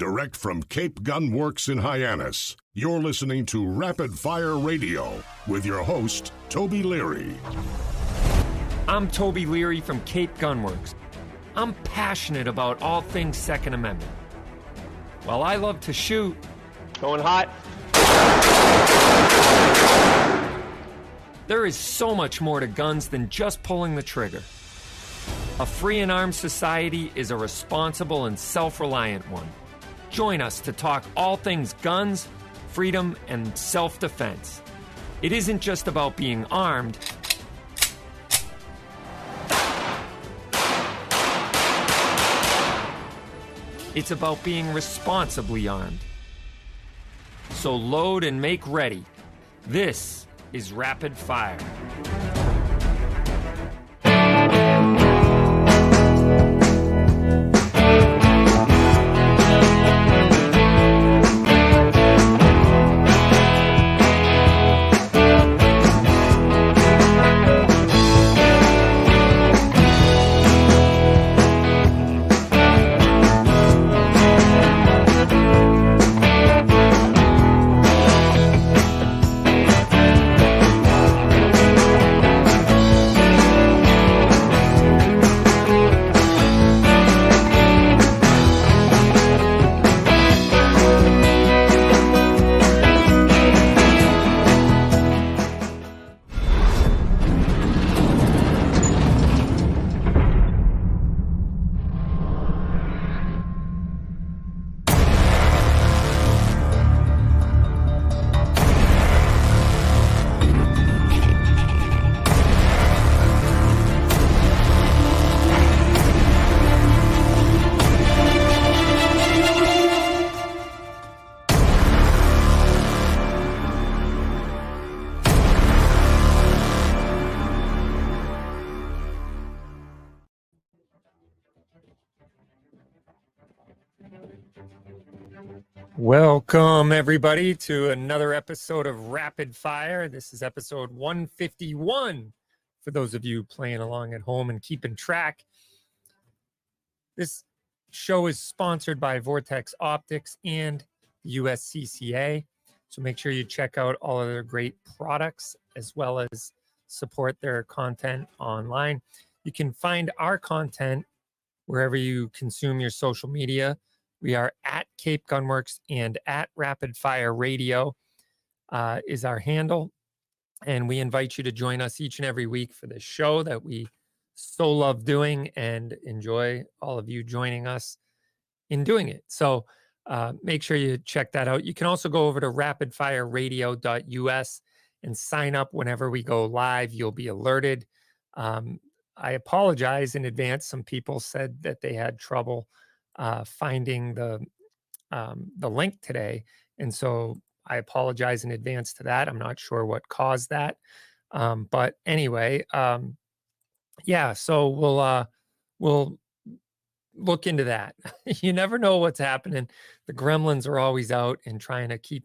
direct from Cape Gun Works in Hyannis. You're listening to Rapid Fire Radio with your host, Toby Leary. I'm Toby Leary from Cape Gunworks. I'm passionate about all things Second Amendment. While I love to shoot, Going hot. there is so much more to guns than just pulling the trigger. A free and armed society is a responsible and self reliant one. Join us to talk all things guns, freedom, and self defense. It isn't just about being armed, it's about being responsibly armed. So load and make ready. This is Rapid Fire. Welcome, everybody, to another episode of Rapid Fire. This is episode 151 for those of you playing along at home and keeping track. This show is sponsored by Vortex Optics and USCCA. So make sure you check out all of their great products as well as support their content online. You can find our content wherever you consume your social media. We are at Cape Gunworks and at Rapid Fire Radio uh, is our handle. And we invite you to join us each and every week for this show that we so love doing and enjoy all of you joining us in doing it. So uh, make sure you check that out. You can also go over to rapidfireradio.us and sign up whenever we go live. You'll be alerted. Um, I apologize in advance. Some people said that they had trouble uh, finding the um, the link today, and so I apologize in advance to that. I'm not sure what caused that, um, but anyway, um, yeah. So we'll uh, we'll look into that. you never know what's happening. The gremlins are always out and trying to keep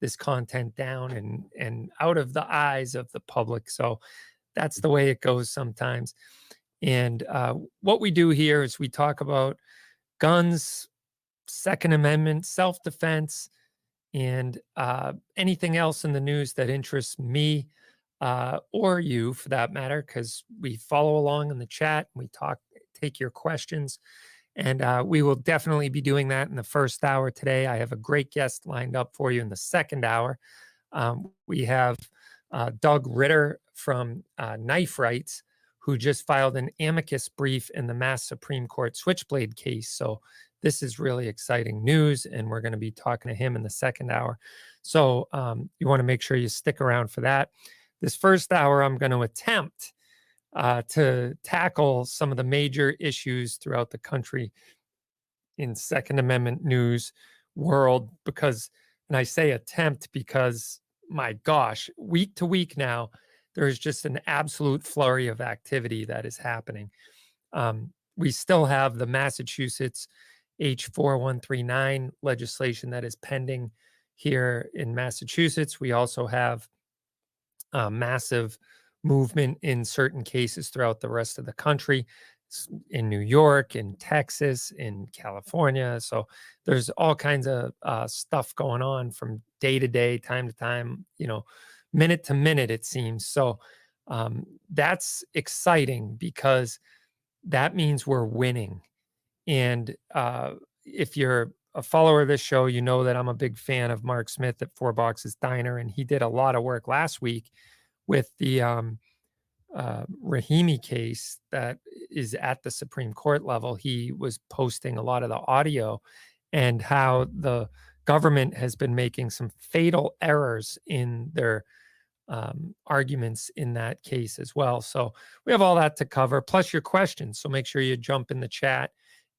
this content down and and out of the eyes of the public. So that's the way it goes sometimes. And uh, what we do here is we talk about guns, Second Amendment, self defense, and uh, anything else in the news that interests me uh, or you for that matter, because we follow along in the chat and we talk, take your questions. And uh, we will definitely be doing that in the first hour today. I have a great guest lined up for you in the second hour. Um, we have uh, Doug Ritter from uh, Knife Rights, who just filed an amicus brief in the Mass Supreme Court switchblade case. So this is really exciting news, and we're going to be talking to him in the second hour. So um, you want to make sure you stick around for that. This first hour, I'm going to attempt uh, to tackle some of the major issues throughout the country in Second Amendment news world because, and I say attempt because my gosh, week to week now, there's just an absolute flurry of activity that is happening. Um, we still have the Massachusetts H4139 legislation that is pending here in Massachusetts. We also have a massive movement in certain cases throughout the rest of the country. in New York, in Texas, in California. So there's all kinds of uh, stuff going on from day to day, time to time, you know, minute to minute, it seems. So um, that's exciting because that means we're winning. And uh, if you're a follower of this show, you know that I'm a big fan of Mark Smith at Four Boxes Diner, and he did a lot of work last week with the um, uh, Rahimi case that is at the Supreme Court level. He was posting a lot of the audio and how the government has been making some fatal errors in their um, arguments in that case as well. So we have all that to cover, plus your questions. So make sure you jump in the chat.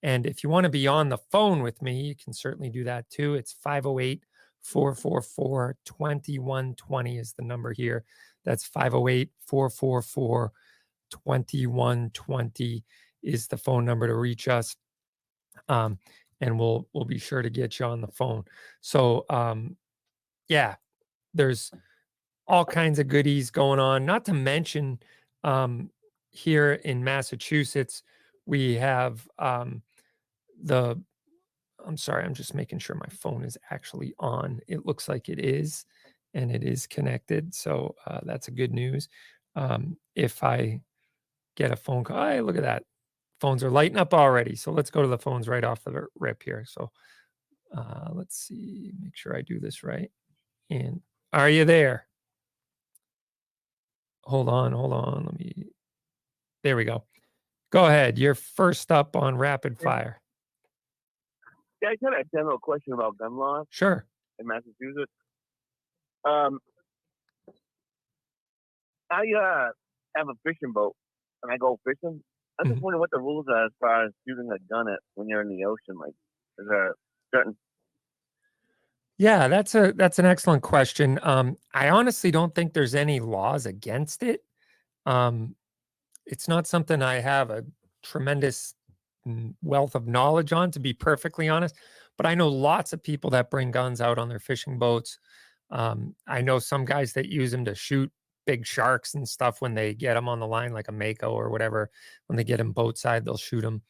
And if you want to be on the phone with me, you can certainly do that too. It's 508 444 2120 is the number here. That's 508 444 2120 is the phone number to reach us. Um, and we'll we'll be sure to get you on the phone. So um, yeah, there's all kinds of goodies going on. Not to mention um, here in Massachusetts, we have um, the. I'm sorry, I'm just making sure my phone is actually on. It looks like it is and it is connected. So uh, that's a good news. Um, if I get a phone call, hey, look at that. Phones are lighting up already. So let's go to the phones right off the rip here. So uh, let's see, make sure I do this right. And are you there? Hold on, hold on. Let me. There we go. Go ahead. You're first up on rapid fire. Yeah, I got a general question about gun laws. Sure. In Massachusetts. Um, I uh, have a fishing boat and I go fishing. I'm just mm-hmm. wondering what the rules are as far as shooting a gun at when you're in the ocean. Like, is there certain? Yeah, that's a that's an excellent question. Um, I honestly don't think there's any laws against it. Um, it's not something I have a tremendous wealth of knowledge on, to be perfectly honest. But I know lots of people that bring guns out on their fishing boats. Um, I know some guys that use them to shoot big sharks and stuff when they get them on the line, like a mako or whatever. When they get them boat side, they'll shoot them.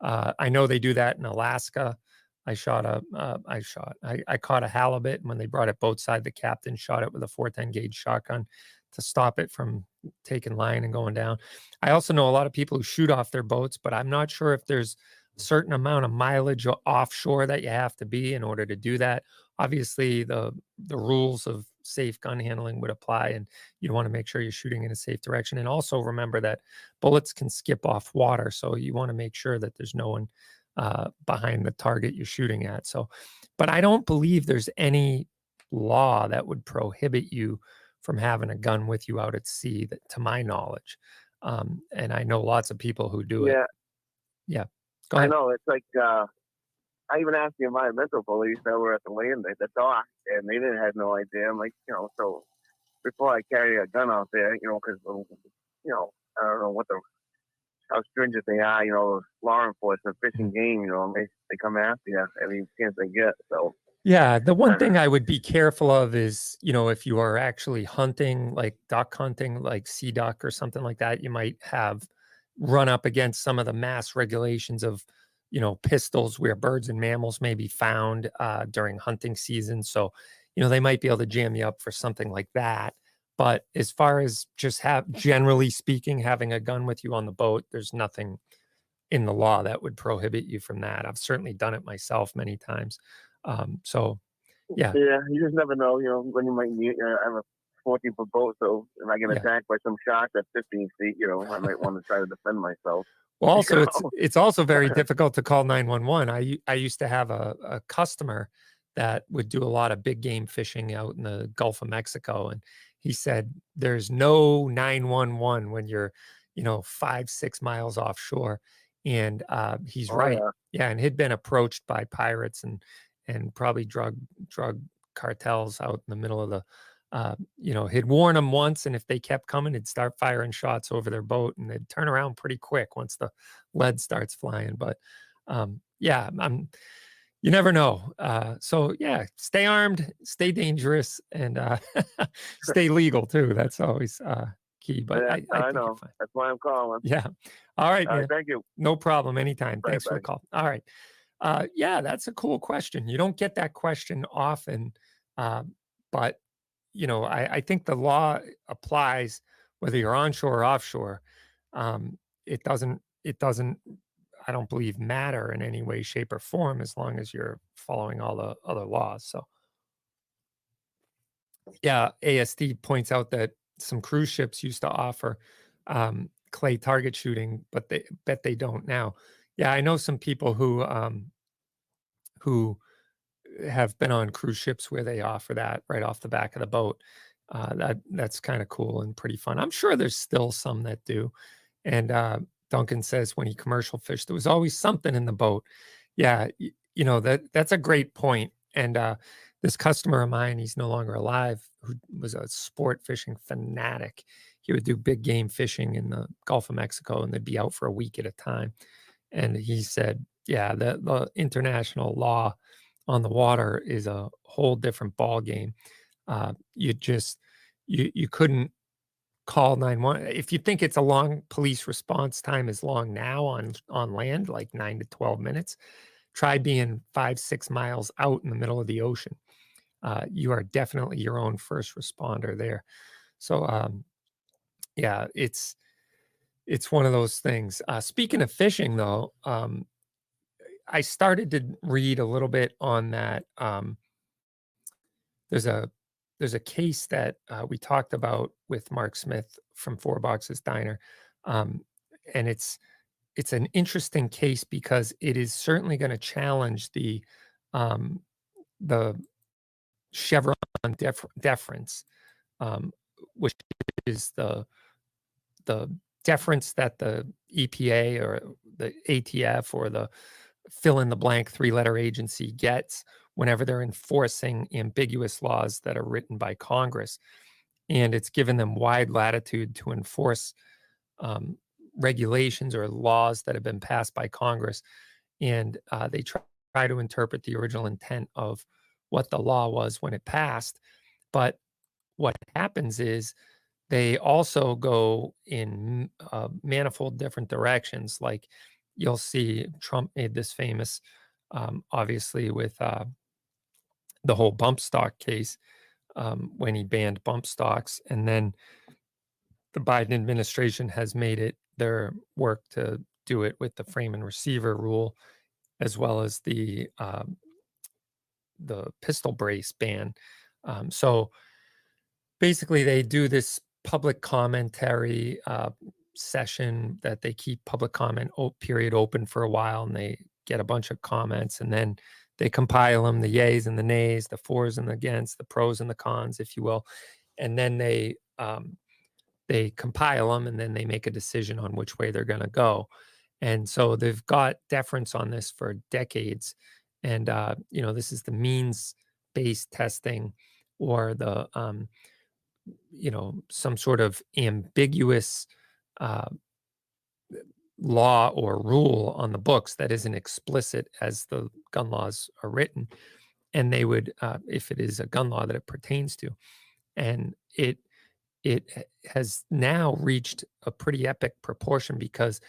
Uh, I know they do that in Alaska. I shot a, uh, I shot, I, I caught a halibut. And when they brought it boat side, the captain shot it with a 410 gauge shotgun to stop it from taking line and going down. I also know a lot of people who shoot off their boats, but I'm not sure if there's a certain amount of mileage offshore that you have to be in order to do that, obviously the the rules of safe gun handling would apply and you want to make sure you're shooting in a safe direction and also remember that bullets can skip off water so you want to make sure that there's no one uh, behind the target you're shooting at so but i don't believe there's any law that would prohibit you from having a gun with you out at sea that, to my knowledge um, and i know lots of people who do yeah. it yeah Go ahead. I know it's like uh, I even asked the environmental police that were at the land, the dock, and they didn't have no idea. I'm like, you know, so before I carry a gun out there, you know, because you know, I don't know what the how stringent they are, you know, law enforcement, fishing game, you know, they they come after you every chance they get. So yeah, the one thing I would be careful of is, you know, if you are actually hunting, like duck hunting, like sea duck or something like that, you might have run up against some of the mass regulations of you know, pistols where birds and mammals may be found uh, during hunting season. So, you know, they might be able to jam you up for something like that. But as far as just have generally speaking, having a gun with you on the boat, there's nothing in the law that would prohibit you from that. I've certainly done it myself many times. Um, so, yeah. Yeah, you just never know, you know, when you might need, uh, I have a 14 foot boat. So if I get yeah. attacked by some shark at 15 feet, you know, I might want to try to defend myself. Well, also it's it's also very difficult to call 911. I I used to have a, a customer that would do a lot of big game fishing out in the Gulf of Mexico, and he said there's no 911 when you're, you know, five six miles offshore, and uh, he's oh, right. Yeah. yeah, and he'd been approached by pirates and and probably drug drug cartels out in the middle of the uh, you know, he'd warn them once, and if they kept coming, he'd start firing shots over their boat, and they'd turn around pretty quick once the lead starts flying. But um, yeah, I'm. You never know. Uh, so yeah, stay armed, stay dangerous, and uh, stay legal too. That's always uh, key, but Yeah, I, I, I know. That's why I'm calling. Yeah. All right, All right, thank you. No problem. Anytime. Bye, Thanks for the call. All right. Uh, yeah, that's a cool question. You don't get that question often, uh, but you know, I, I think the law applies whether you're onshore or offshore. Um, it doesn't. It doesn't. I don't believe matter in any way, shape, or form as long as you're following all the other laws. So, yeah, ASD points out that some cruise ships used to offer um, clay target shooting, but they bet they don't now. Yeah, I know some people who um, who have been on cruise ships where they offer that right off the back of the boat. Uh, that that's kind of cool and pretty fun. I'm sure there's still some that do. And uh, Duncan says when he commercial fished, there was always something in the boat. Yeah, you know that that's a great point. And uh, this customer of mine, he's no longer alive, who was a sport fishing fanatic. He would do big game fishing in the Gulf of Mexico, and they'd be out for a week at a time. And he said, "Yeah, the the international law on the water is a whole different ball game. Uh, you just you you couldn't call 911 if you think it's a long police response time is long now on on land like 9 to 12 minutes try being 5 6 miles out in the middle of the ocean. Uh, you are definitely your own first responder there. So um, yeah it's it's one of those things. Uh, speaking of fishing though um, i started to read a little bit on that um, there's a there's a case that uh, we talked about with Mark Smith from Four Boxes Diner, um, and it's it's an interesting case because it is certainly going to challenge the um, the Chevron def- deference, um, which is the the deference that the EPA or the ATF or the fill in the blank three letter agency gets whenever they're enforcing ambiguous laws that are written by Congress. And it's given them wide latitude to enforce um, regulations or laws that have been passed by Congress. And uh, they try, try to interpret the original intent of what the law was when it passed. But what happens is they also go in uh, manifold different directions. Like you'll see Trump made this famous, um, obviously, with uh, the whole bump stock case um, when he banned bump stocks. And then the Biden administration has made it their work to do it with the frame and receiver rule, as well as the um, the pistol brace ban. Um, so basically, they do this public commentary uh, session that they keep public comment period open for a while, and they get a bunch of comments, and then they compile them, the yays and the nays, the fours and the against, the pros and the cons, if you will, and then they um, they compile them, and then they make a decision on which way they're going to go. And so they've got deference on this for decades, and uh, you know this is the means based testing or the um, you know some sort of ambiguous uh, law or rule on the books that isn't explicit as the gun laws are written and they would uh, if it is a gun law that it pertains to. And it it has now reached a pretty epic proportion because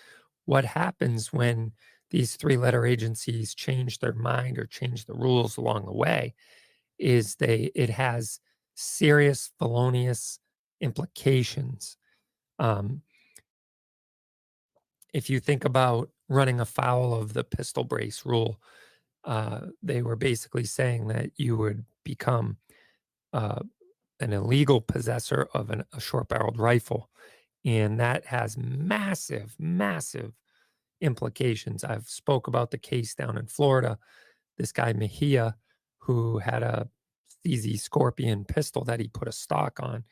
what happens when these three letter agencies change their mind or change the rules along the way is they it has serious felonious implications. Um, if you think about running afoul of the pistol brace rule, uh, they were basically saying that you would become uh, an illegal possessor of an, a short barreled rifle. And that has massive, massive implications. I've spoke about the case down in Florida. This guy Mejia, who had a CZ Scorpion pistol that he put a stock on,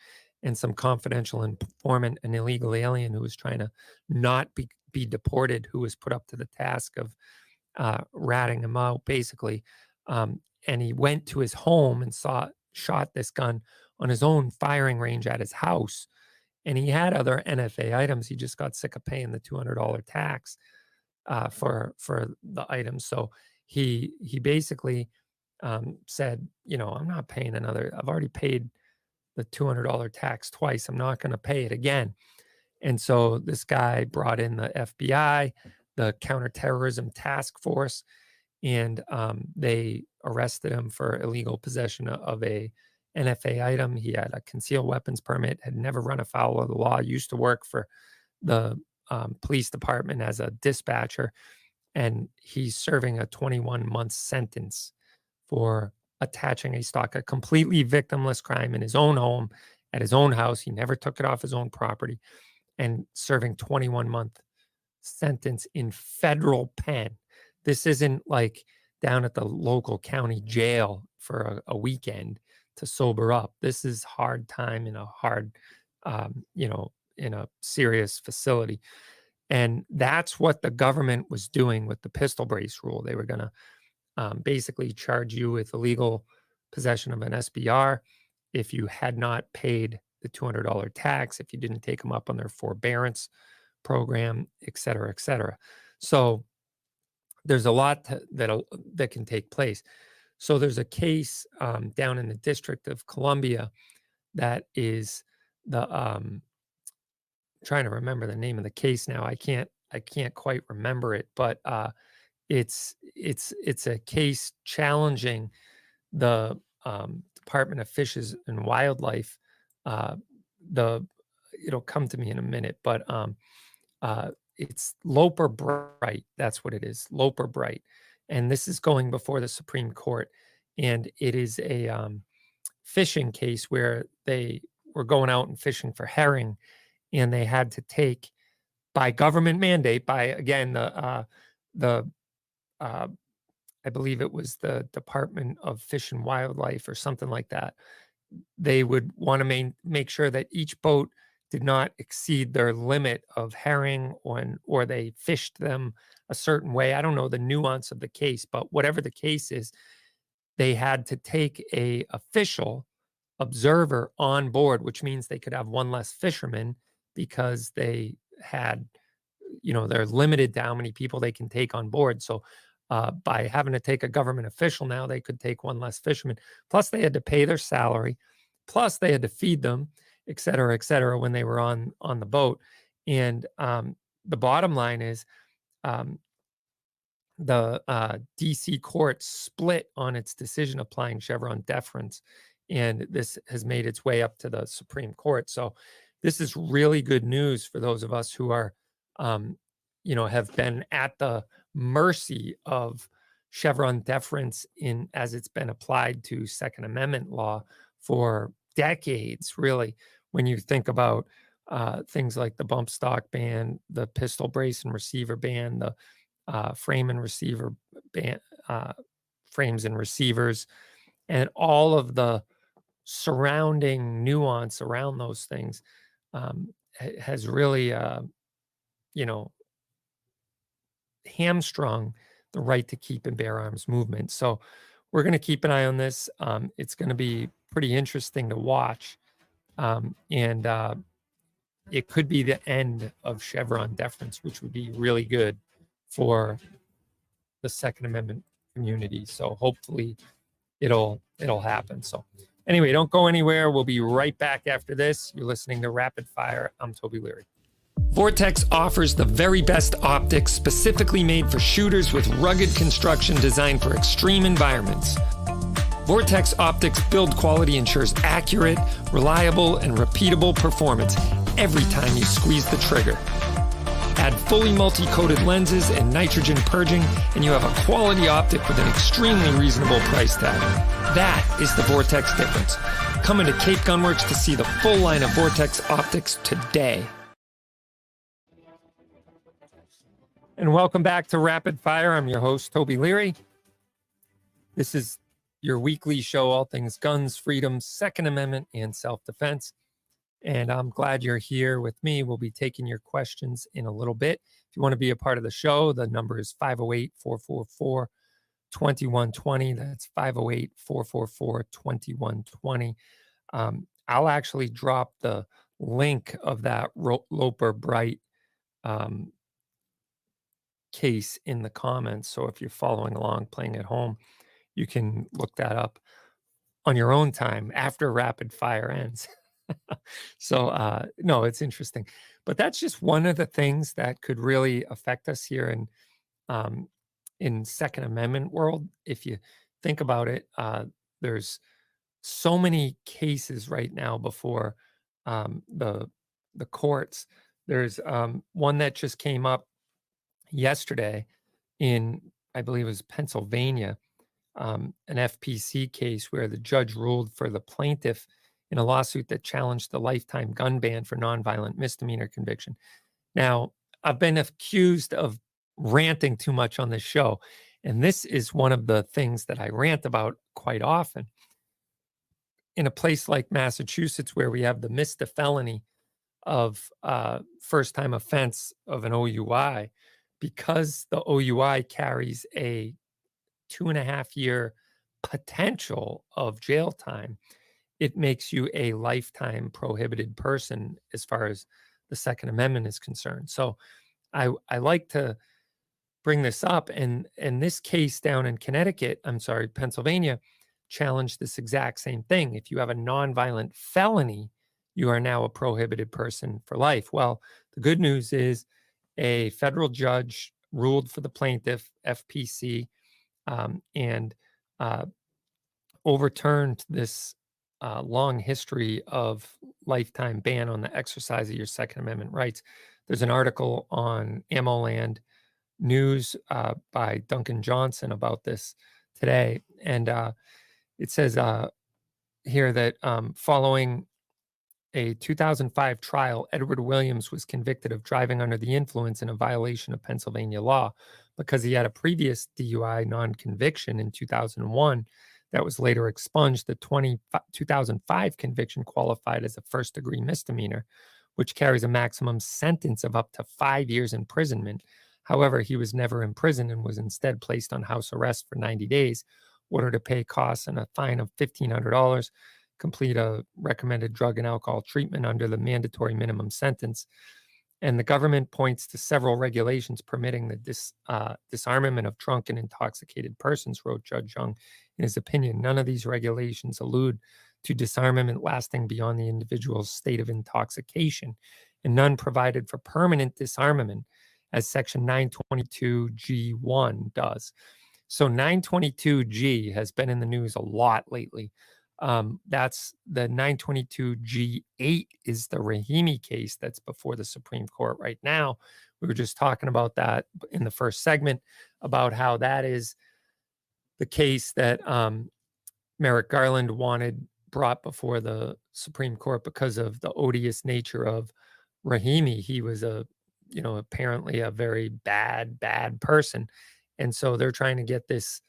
and some confidential informant, an illegal alien who was trying to not be, be deported, who was put up to the task of uh, ratting him out, basically. Um, and he went to his home and saw shot this gun on his own firing range at his house. And he had other NFA items. He just got sick of paying the two hundred dollar tax uh, for for the items. So he he basically um, said, you know, I'm not paying another. I've already paid the $200 tax twice. I'm not going to pay it again. And so this guy brought in the FBI, the counterterrorism task force, and um, they arrested him for illegal possession of a NFA item. He had a concealed weapons permit, had never run afoul of the law, used to work for the um, police department as a dispatcher, and he's serving a 21 month sentence for attaching a stock, a completely victimless crime in his own home, at his own house. He never took it off his own property, and serving 21 month sentence in federal pen. This isn't like down at the local county jail for a, a weekend to sober up. This is hard time in a hard, um, you know, in a serious facility. And that's what the government was doing with the pistol brace rule. They were going to um, basically charge you with illegal possession of an SBR if you had not paid the $200 tax, if you didn't take them up on their forbearance program, et cetera, et cetera. So there's a lot that that can take place. So there's a case um, down in the District of Columbia that is the um, trying to remember the name of the case now. I can't I can't quite remember it, but uh, it's it's it's a case challenging the um, Department of Fishes and Wildlife. Uh, the it'll come to me in a minute, but um, uh, it's Loper Bright. That's what it is, Loper Bright, and this is going before the Supreme Court, and it is a um, fishing case where they were going out and fishing for herring, and they had to take by government mandate by again the uh, the uh, I believe it was the Department of Fish and Wildlife or something like that. They would want to main, make sure that each boat did not exceed their limit of herring or, or they fished them a certain way. I don't know the nuance of the case, but whatever the case is, they had to take a official observer on board, which means they could have one less fisherman because they had, you know, they're limited to how many people they can take on board. So uh, by having to take a government official now, they could take one less fisherman. Plus, they had to pay their salary. Plus, they had to feed them et cetera, et cetera, when they were on on the boat. And um, the bottom line is, um, the uh, D.C. court split on its decision applying Chevron deference, and this has made its way up to the Supreme Court. So, this is really good news for those of us who are, um, you know, have been at the mercy of Chevron deference in as it's been applied to Second Amendment law for decades, really when you think about uh, things like the bump stock ban, the pistol brace and receiver ban, the uh, frame and receiver ban, uh, frames and receivers, and all of the surrounding nuance around those things um, has really, uh, you know, hamstrung the right to keep and bear arms movement. So we're going to keep an eye on this. Um, it's going to be pretty interesting to watch. Um, and uh, it could be the end of Chevron deference, which would be really good for the Second Amendment community. So hopefully it'll it'll happen. So anyway, don't go anywhere. We'll be right back after this. You're listening to Rapid Fire. I'm Toby Leary. Vortex offers the very best optics specifically made for shooters with rugged construction designed for extreme environments. Vortex Optics build quality ensures accurate, reliable, and repeatable performance every time you squeeze the trigger. Add fully multi-coated lenses and nitrogen purging, and you have a quality optic with an extremely reasonable price tag. That is the Vortex difference. Come into Cape Gunworks to see the full line of Vortex optics today. And welcome back to Rapid Fire. I'm your host, Toby Leary. This is your weekly show, all things guns, freedom, Second Amendment, and self defense. And I'm glad you're here with me. We'll be taking your questions in a little bit. If you want to be a part of the show, the number is 508 444 2120. That's 508 444 2120. Um, I'll actually drop the link of that Loper Bright um, case in the comments. So if you're following along, playing at home, you can look that up on your own time after rapid fire ends. so uh, no, it's interesting, but that's just one of the things that could really affect us here in um, in Second Amendment world. If you think about it, uh, there's so many cases right now before um, the the courts. There's um, one that just came up yesterday in, I believe it was Pennsylvania, um, an FPC case where the judge ruled for the plaintiff in a lawsuit that challenged the lifetime gun ban for nonviolent misdemeanor conviction. Now, I've been accused of ranting too much on this show, and this is one of the things that I rant about quite often. In a place like Massachusetts, where we have the misdefelony of uh, first time offense of an OUI, because the OUI carries a two and a half year potential of jail time, it makes you a lifetime prohibited person as far as the Second Amendment is concerned. So I I like to bring this up and and this case down in Connecticut, I'm sorry, Pennsylvania, challenged this exact same thing. If you have a nonviolent felony, you are now a prohibited person for life. Well, the good news is a federal judge ruled for the plaintiff, FPC, um, and uh, overturned this uh, long history of lifetime ban on the exercise of your Second Amendment rights. There's an article on AmmoLand News uh, by Duncan Johnson about this today, and uh, it says uh, here that um, following a 2005 trial, Edward Williams was convicted of driving under the influence in a violation of Pennsylvania law because he had a previous DUI non conviction in 2001 that was later expunged. The 20, 2005 conviction qualified as a first degree misdemeanor, which carries a maximum sentence of up to five years imprisonment. However, he was never imprisoned and was instead placed on house arrest for 90 days, ordered to pay costs and a fine of $1,500 complete a recommended drug and alcohol treatment under the mandatory minimum sentence. And the government points to several regulations permitting the dis, uh, disarmament of drunk and intoxicated persons, wrote Judge Younge in his opinion. None of these regulations allude to disarmament lasting beyond the individual's state of intoxication, and none provided for permanent disarmament, as Section 922G1 does. So 922G has been in the news a lot lately um, that's the 922G8 is the Rahimi case that's before the Supreme Court right now. We were just talking about that in the first segment about how that is the case that um, Merrick Garland wanted brought before the Supreme Court because of the odious nature of Rahimi. He was a, you know, apparently a very bad, bad person. And so they're trying to get this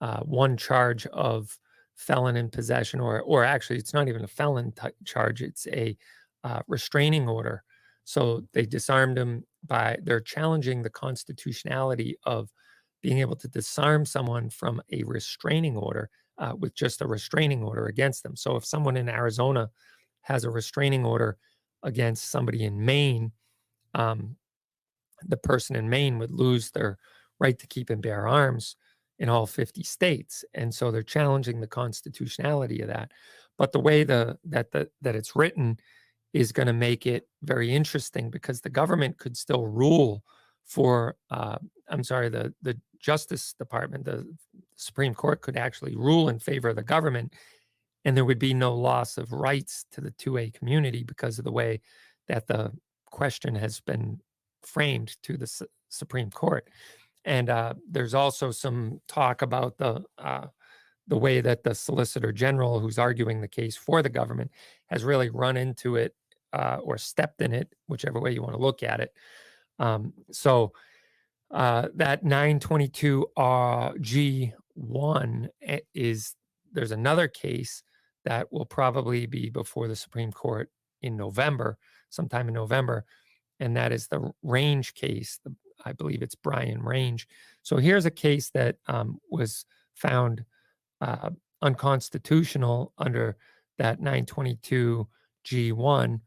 uh, one charge of felon in possession, or or actually, it's not even a felon t- charge; it's a uh, restraining order. So they disarmed him by they're challenging the constitutionality of being able to disarm someone from a restraining order uh, with just a restraining order against them. So if someone in Arizona has a restraining order against somebody in Maine, um, the person in Maine would lose their right to keep and bear arms in all 50 states and so they're challenging the constitutionality of that but the way the that the, that it's written is going to make it very interesting because the government could still rule for uh, i'm sorry the the justice department the supreme court could actually rule in favor of the government and there would be no loss of rights to the 2a community because of the way that the question has been framed to the S- supreme court and uh, there's also some talk about the uh, the way that the Solicitor General, who's arguing the case for the government, has really run into it uh, or stepped in it, whichever way you want to look at it. Um, so uh, that 922G1 eh, is there's another case that will probably be before the Supreme Court in November, sometime in November, and that is the range case, the I believe it's Bryan Range. So here's a case that um, was found uh, unconstitutional under that 922 G1,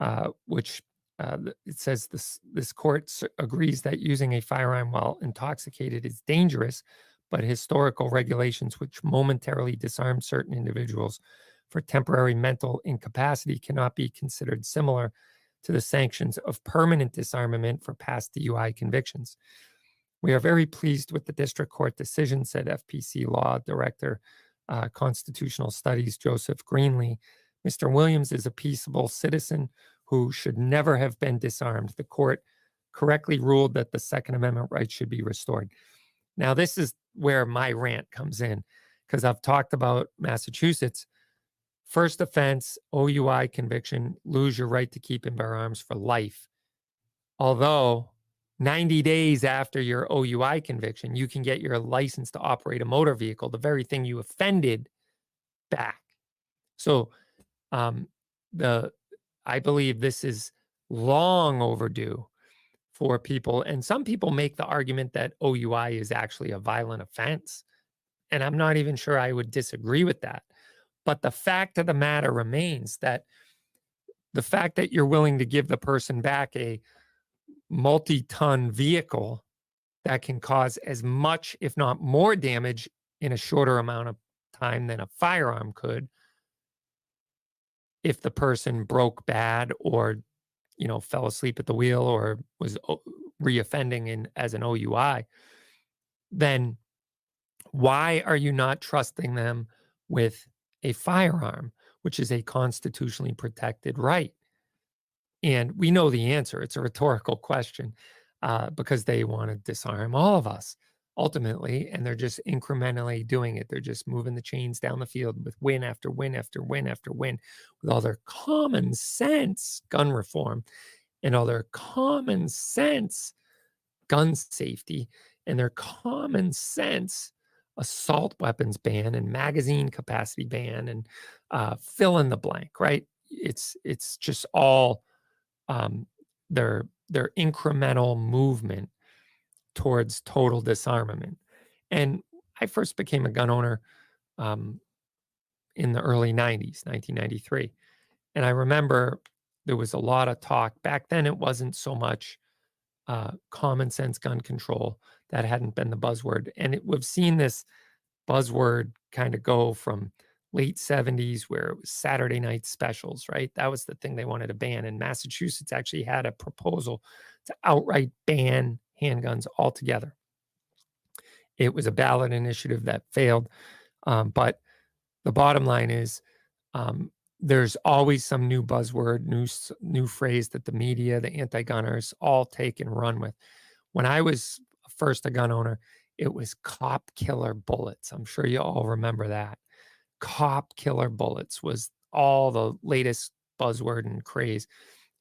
uh, which uh, it says this this court agrees that using a firearm while intoxicated is dangerous, but historical regulations which momentarily disarm certain individuals for temporary mental incapacity cannot be considered similar to the sanctions of permanent disarmament for past DUI convictions. We are very pleased with the district court decision, said FPC Law Director, uh, Constitutional Studies Joseph Greenlee. Mr. Williams is a peaceable citizen who should never have been disarmed. The court correctly ruled that the Second Amendment right should be restored. Now, this is where my rant comes in because I've talked about Massachusetts First offense, OUI conviction, lose your right to keep and bear arms for life. Although 90 days after your OUI conviction, you can get your license to operate a motor vehicle, the very thing you offended, back. So, um, the I believe this is long overdue for people. And some people make the argument that OUI is actually a violent offense. And I'm not even sure I would disagree with that. But the fact of the matter remains that the fact that you're willing to give the person back a multi ton vehicle that can cause as much, if not more, damage in a shorter amount of time than a firearm could if the person broke bad or you know fell asleep at the wheel or was reoffending in as an OUI then why are you not trusting them with a firearm, which is a constitutionally protected right? And we know the answer. It's a rhetorical question uh, because they want to disarm all of us ultimately. And they're just incrementally doing it. They're just moving the chains down the field with win after win after win after win with all their common sense gun reform and all their common sense gun safety and their common sense assault weapons ban and magazine capacity ban and uh, fill in the blank, right? It's it's just all um, their their incremental movement towards total disarmament. And I first became a gun owner um, in the early 90s, 1993. And I remember there was a lot of talk. Back then, it wasn't so much uh, common sense gun control that hadn't been the buzzword. And it, we've seen this buzzword kind of go from late 70s where it was Saturday night specials, right? That was the thing they wanted to ban. And Massachusetts actually had a proposal to outright ban handguns altogether. It was a ballot initiative that failed. Um, but the bottom line is um, there's always some new buzzword, new, new phrase that the media, the anti gunners all take and run with. When I was first a gun owner, it was cop killer bullets. I'm sure you all remember that. Cop killer bullets was all the latest buzzword and craze.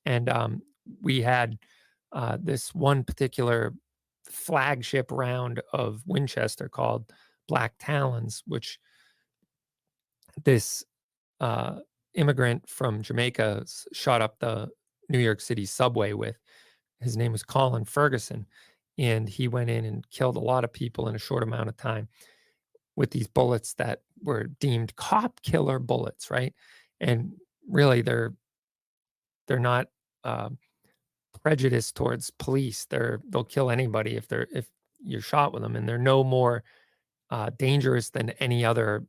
And um, we had uh, this one particular flagship round of Winchester called Black Talons, which this uh, immigrant from Jamaica shot up the New York City subway with. His name was Colin Ferguson and he went in and killed a lot of people in a short amount of time with these bullets that were deemed cop killer bullets right? And really they're they're not uh, prejudiced towards police. They're they'll kill anybody if they're if you're shot with them and they're no more uh, dangerous than any other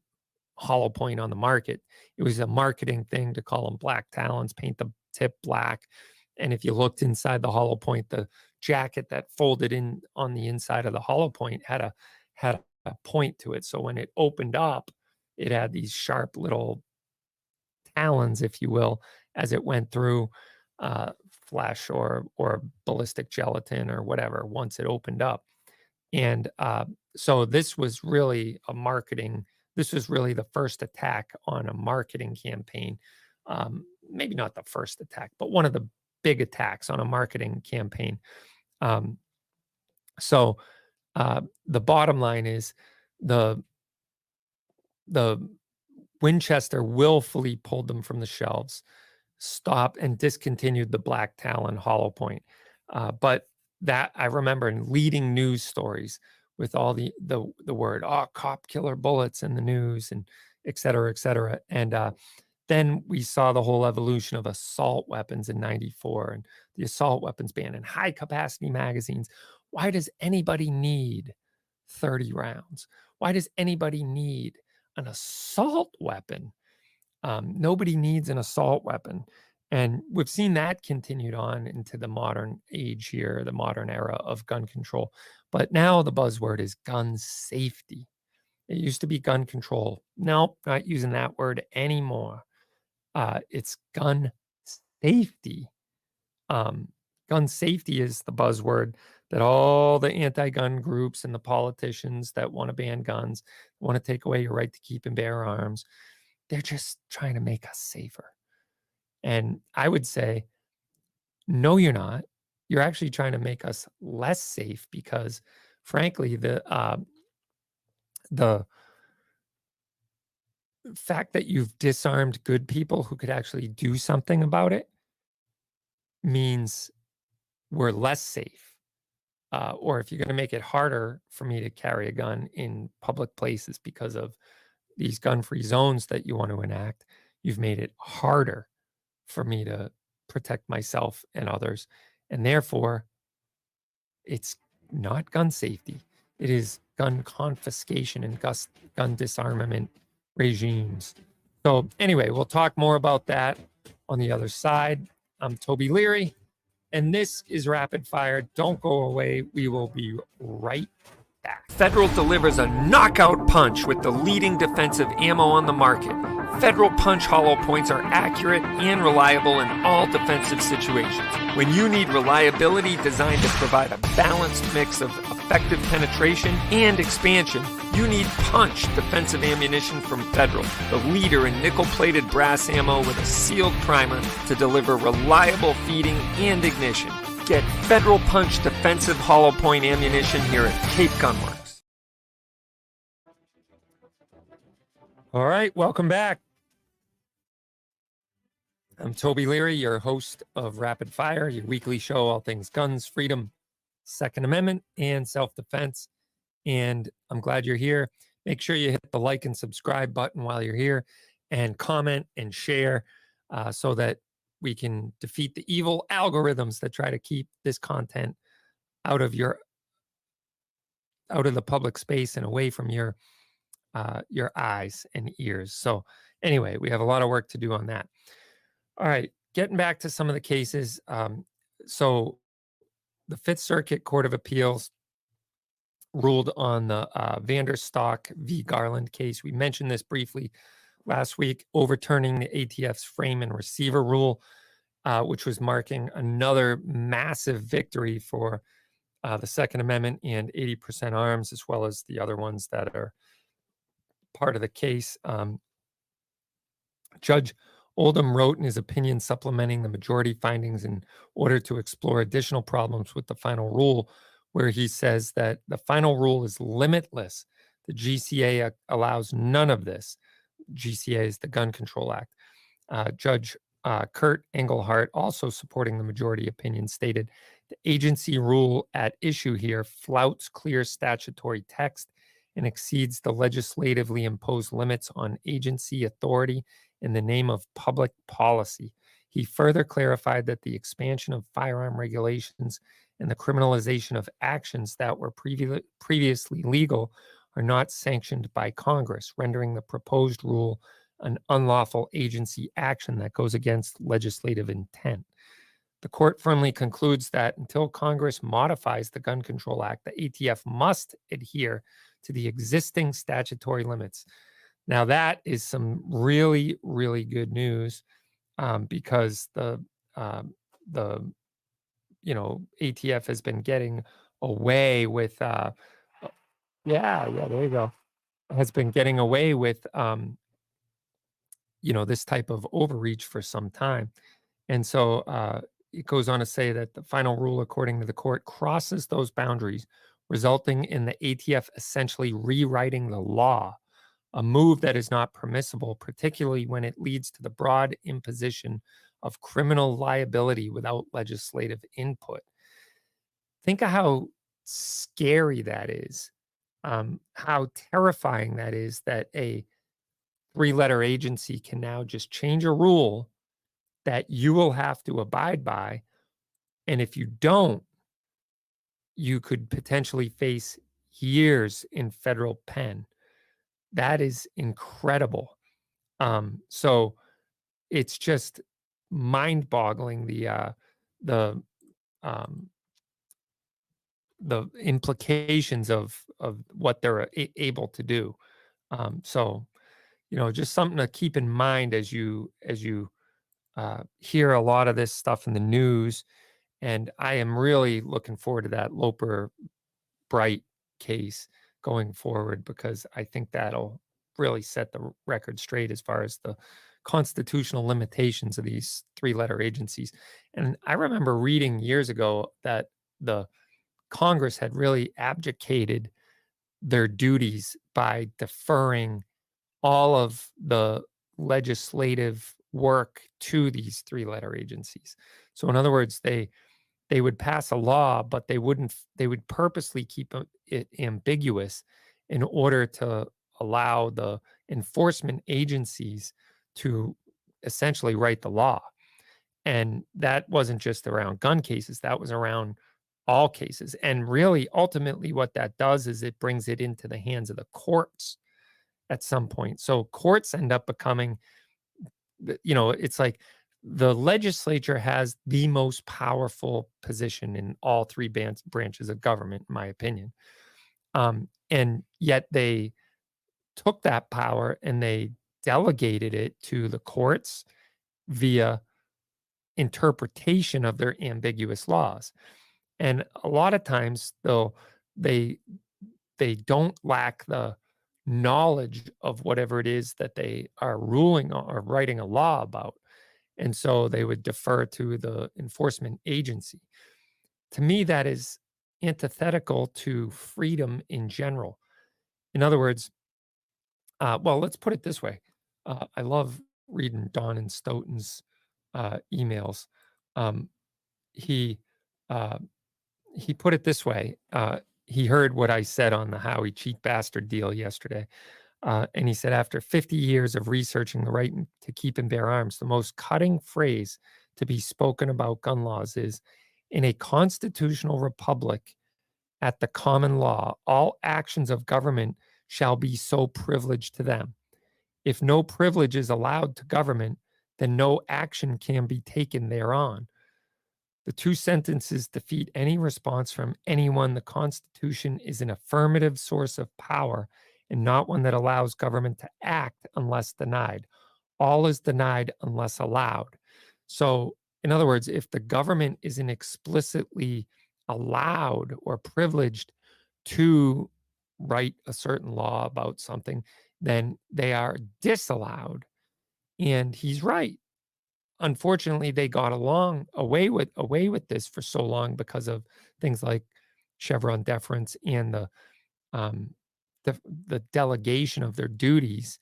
hollow point on the market. It was a marketing thing to call them black talons paint the tip black and if you looked inside the hollow point the jacket that folded in on the inside of the hollow point had a had a point to it. So when it opened up, it had these sharp little talons, if you will, as it went through uh, flesh or or ballistic gelatin or whatever. Once it opened up, and uh, so this was really a marketing. This was really the first attack on a marketing campaign. Um, maybe not the first attack, but one of the big attacks on a marketing campaign um, so uh, the bottom line is the the Winchester willfully pulled them from the shelves, stopped and discontinued the Black Talon Hollow Point. Uh, but that I remember in leading news stories with all the the the word oh cop killer bullets in the news and et cetera, et cetera. And uh, then we saw the whole evolution of assault weapons in 94 and the assault weapons ban and high capacity magazines. Why does anybody need 30 rounds? Why does anybody need an assault weapon? Um, nobody needs an assault weapon. And we've seen that continued on into the modern age here, the modern era of gun control. But now the buzzword is gun safety. It used to be gun control. No, not using that word anymore. Uh, it's gun safety. Um, gun safety is the buzzword that all the anti-gun groups and the politicians that want to ban guns, want to take away your right to keep and bear arms, they're just trying to make us safer. And I would say, no, you're not. You're actually trying to make us less safe because, frankly, the uh, the fact that you've disarmed good people who could actually do something about it means we're less safe. Uh, or if you're going to make it harder for me to carry a gun in public places because of these gun free zones that you want to enact, you've made it harder for me to protect myself and others. And therefore, it's not gun safety, it is gun confiscation and gun disarmament regimes. So, anyway, we'll talk more about that on the other side. I'm Toby Leary, and this is Rapid Fire. Don't go away. We will be right back. Federal delivers a knockout punch with the leading defensive ammo on the market. Federal Punch hollow points are accurate and reliable in all defensive situations. When you need reliability designed to provide a balanced mix of effective penetration and expansion, you need Punch defensive ammunition from Federal, the leader in nickel plated brass ammo with a sealed primer to deliver reliable feeding and ignition. Get Federal Punch defensive hollow point ammunition here at Cape Gunworks. All right, welcome back. I'm Toby Leary, your host of Rapid Fire, your weekly show, all things guns, freedom, Second Amendment, and self defense. And I'm glad you're here. Make sure you hit the like and subscribe button while you're here and comment and share uh, so that we can defeat the evil algorithms that try to keep this content out of your out of the public space and away from your uh, your eyes and ears. So anyway, we have a lot of work to do on that. All right, getting back to some of the cases. Um, so the Fifth Circuit Court of Appeals ruled on the uh, VanDerStok v. Garland case. We mentioned this briefly last week, overturning the ATF's frame and receiver rule, uh, which was marking another massive victory for uh, the Second Amendment and 80% arms, as well as the other ones that are part of the case. Um, Judge Oldham wrote in his opinion supplementing the majority findings in order to explore additional problems with the final rule, where he says that the final rule is limitless. The GCA allows none of this. GCA is the Gun Control Act. Uh, Judge uh, Kurt Engelhardt, also supporting the majority opinion, stated the agency rule at issue here flouts clear statutory text and exceeds the legislatively imposed limits on agency authority in the name of public policy. He further clarified that the expansion of firearm regulations and the criminalization of actions that were previ- previously legal are not sanctioned by Congress, rendering the proposed rule an unlawful agency action that goes against legislative intent. The court firmly concludes that until Congress modifies the Gun Control Act, the ATF must adhere to the existing statutory limits. Now, that is some really, really good news um, because the um, the you know ATF has been getting away with uh, uh, yeah yeah there you go has been getting away with um, you know this type of overreach for some time, and so uh, it goes on to say that the final rule, according to the court, crosses those boundaries, resulting in the ATF essentially rewriting the law a move that is not permissible, particularly when it leads to the broad imposition of criminal liability without legislative input. Think of how scary that is, um, how terrifying that is that a three letter agency can now just change a rule that you will have to abide by. And if you don't, you could potentially face years in federal pen. That is incredible. Um, so it's just mind-boggling the uh, the um, the implications of of what they're a- able to do. Um, so, you know, just something to keep in mind as you as you uh, hear a lot of this stuff in the news. And I am really looking forward to that Loper Bright case going forward because I think that'll really set the record straight as far as the constitutional limitations of these three letter agencies. And I remember reading years ago that the Congress had really abdicated their duties by deferring all of the legislative work to these three letter agencies. So in other words, they they would pass a law, but they wouldn't they would purposely keep it ambiguous in order to allow the enforcement agencies to essentially write the law. And that wasn't just around gun cases, that was around all cases. And really, ultimately, what that does is it brings it into the hands of the courts at some point. So courts end up becoming, you know, it's like the legislature has the most powerful position in all three branches of government, in my opinion. Um, and yet they took that power and they delegated it to the courts via interpretation of their ambiguous laws. And a lot of times, though, they they don't lack the knowledge of whatever it is that they are ruling or writing a law about. And so they would defer to the enforcement agency. To me, that is antithetical to freedom in general. In other words, uh, well, let's put it this way. Uh, I love reading Don and Stoughton's uh, emails. Um, he uh, he put it this way. Uh, he heard what I said on the Howie cheat bastard deal yesterday. Uh, and he said, after 50 years of researching the right to keep and bear arms, the most cutting phrase to be spoken about gun laws is in a constitutional republic, at the common law, all actions of government shall be so privileged to them. If no privilege is allowed to government, then no action can be taken thereon. The two sentences defeat any response from anyone. The Constitution is an affirmative source of power and not one that allows government to act unless denied. All is denied unless allowed. So, in other words, if the government isn't explicitly allowed or privileged to write a certain law about something, then they are disallowed. And he's right. Unfortunately, they got along away with away with this for so long because of things like Chevron deference and the um, the, the delegation of their duties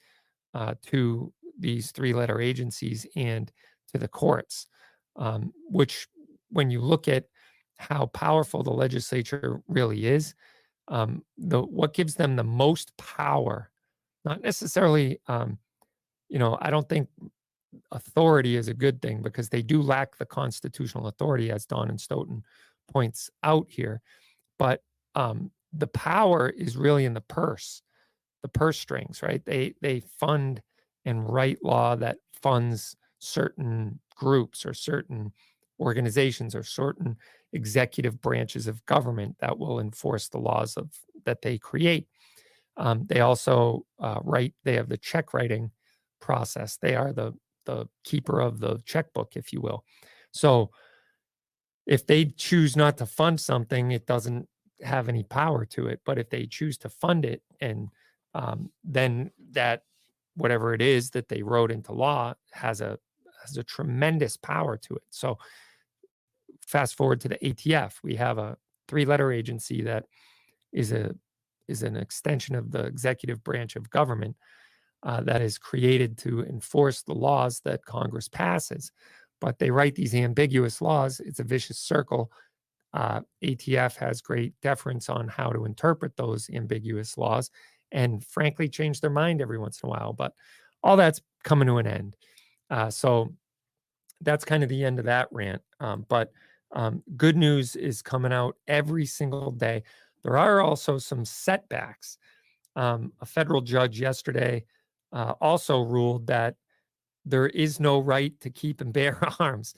uh, to these three letter agencies and to the courts, um, which, when you look at how powerful the legislature really is, um, the what gives them the most power, not necessarily, um, you know, I don't think authority is a good thing because they do lack the constitutional authority, as Don and Stoughton points out here. But um, the power is really in the purse, the purse strings, right? They they fund and write law that funds certain groups or certain organizations or certain executive branches of government that will enforce the laws of that they create. Um, they also uh, write. They have the check writing process. They are the the keeper of the checkbook, if you will. So, if they choose not to fund something, it doesn't have any power to it. But if they choose to fund it, and um, then that whatever it is that they wrote into law has a has a tremendous power to it. So fast forward to the ATF, we have a three-letter agency that is a is an extension of the executive branch of government uh, that is created to enforce the laws that Congress passes. But they write these ambiguous laws. It's a vicious circle uh, ATF has great deference on how to interpret those ambiguous laws and frankly change their mind every once in a while. But all that's coming to an end. Uh, so that's kind of the end of that rant. Um, but um, good news is coming out every single day. There are also some setbacks. Um, a federal judge yesterday uh, also ruled that there is no right to keep and bear arms,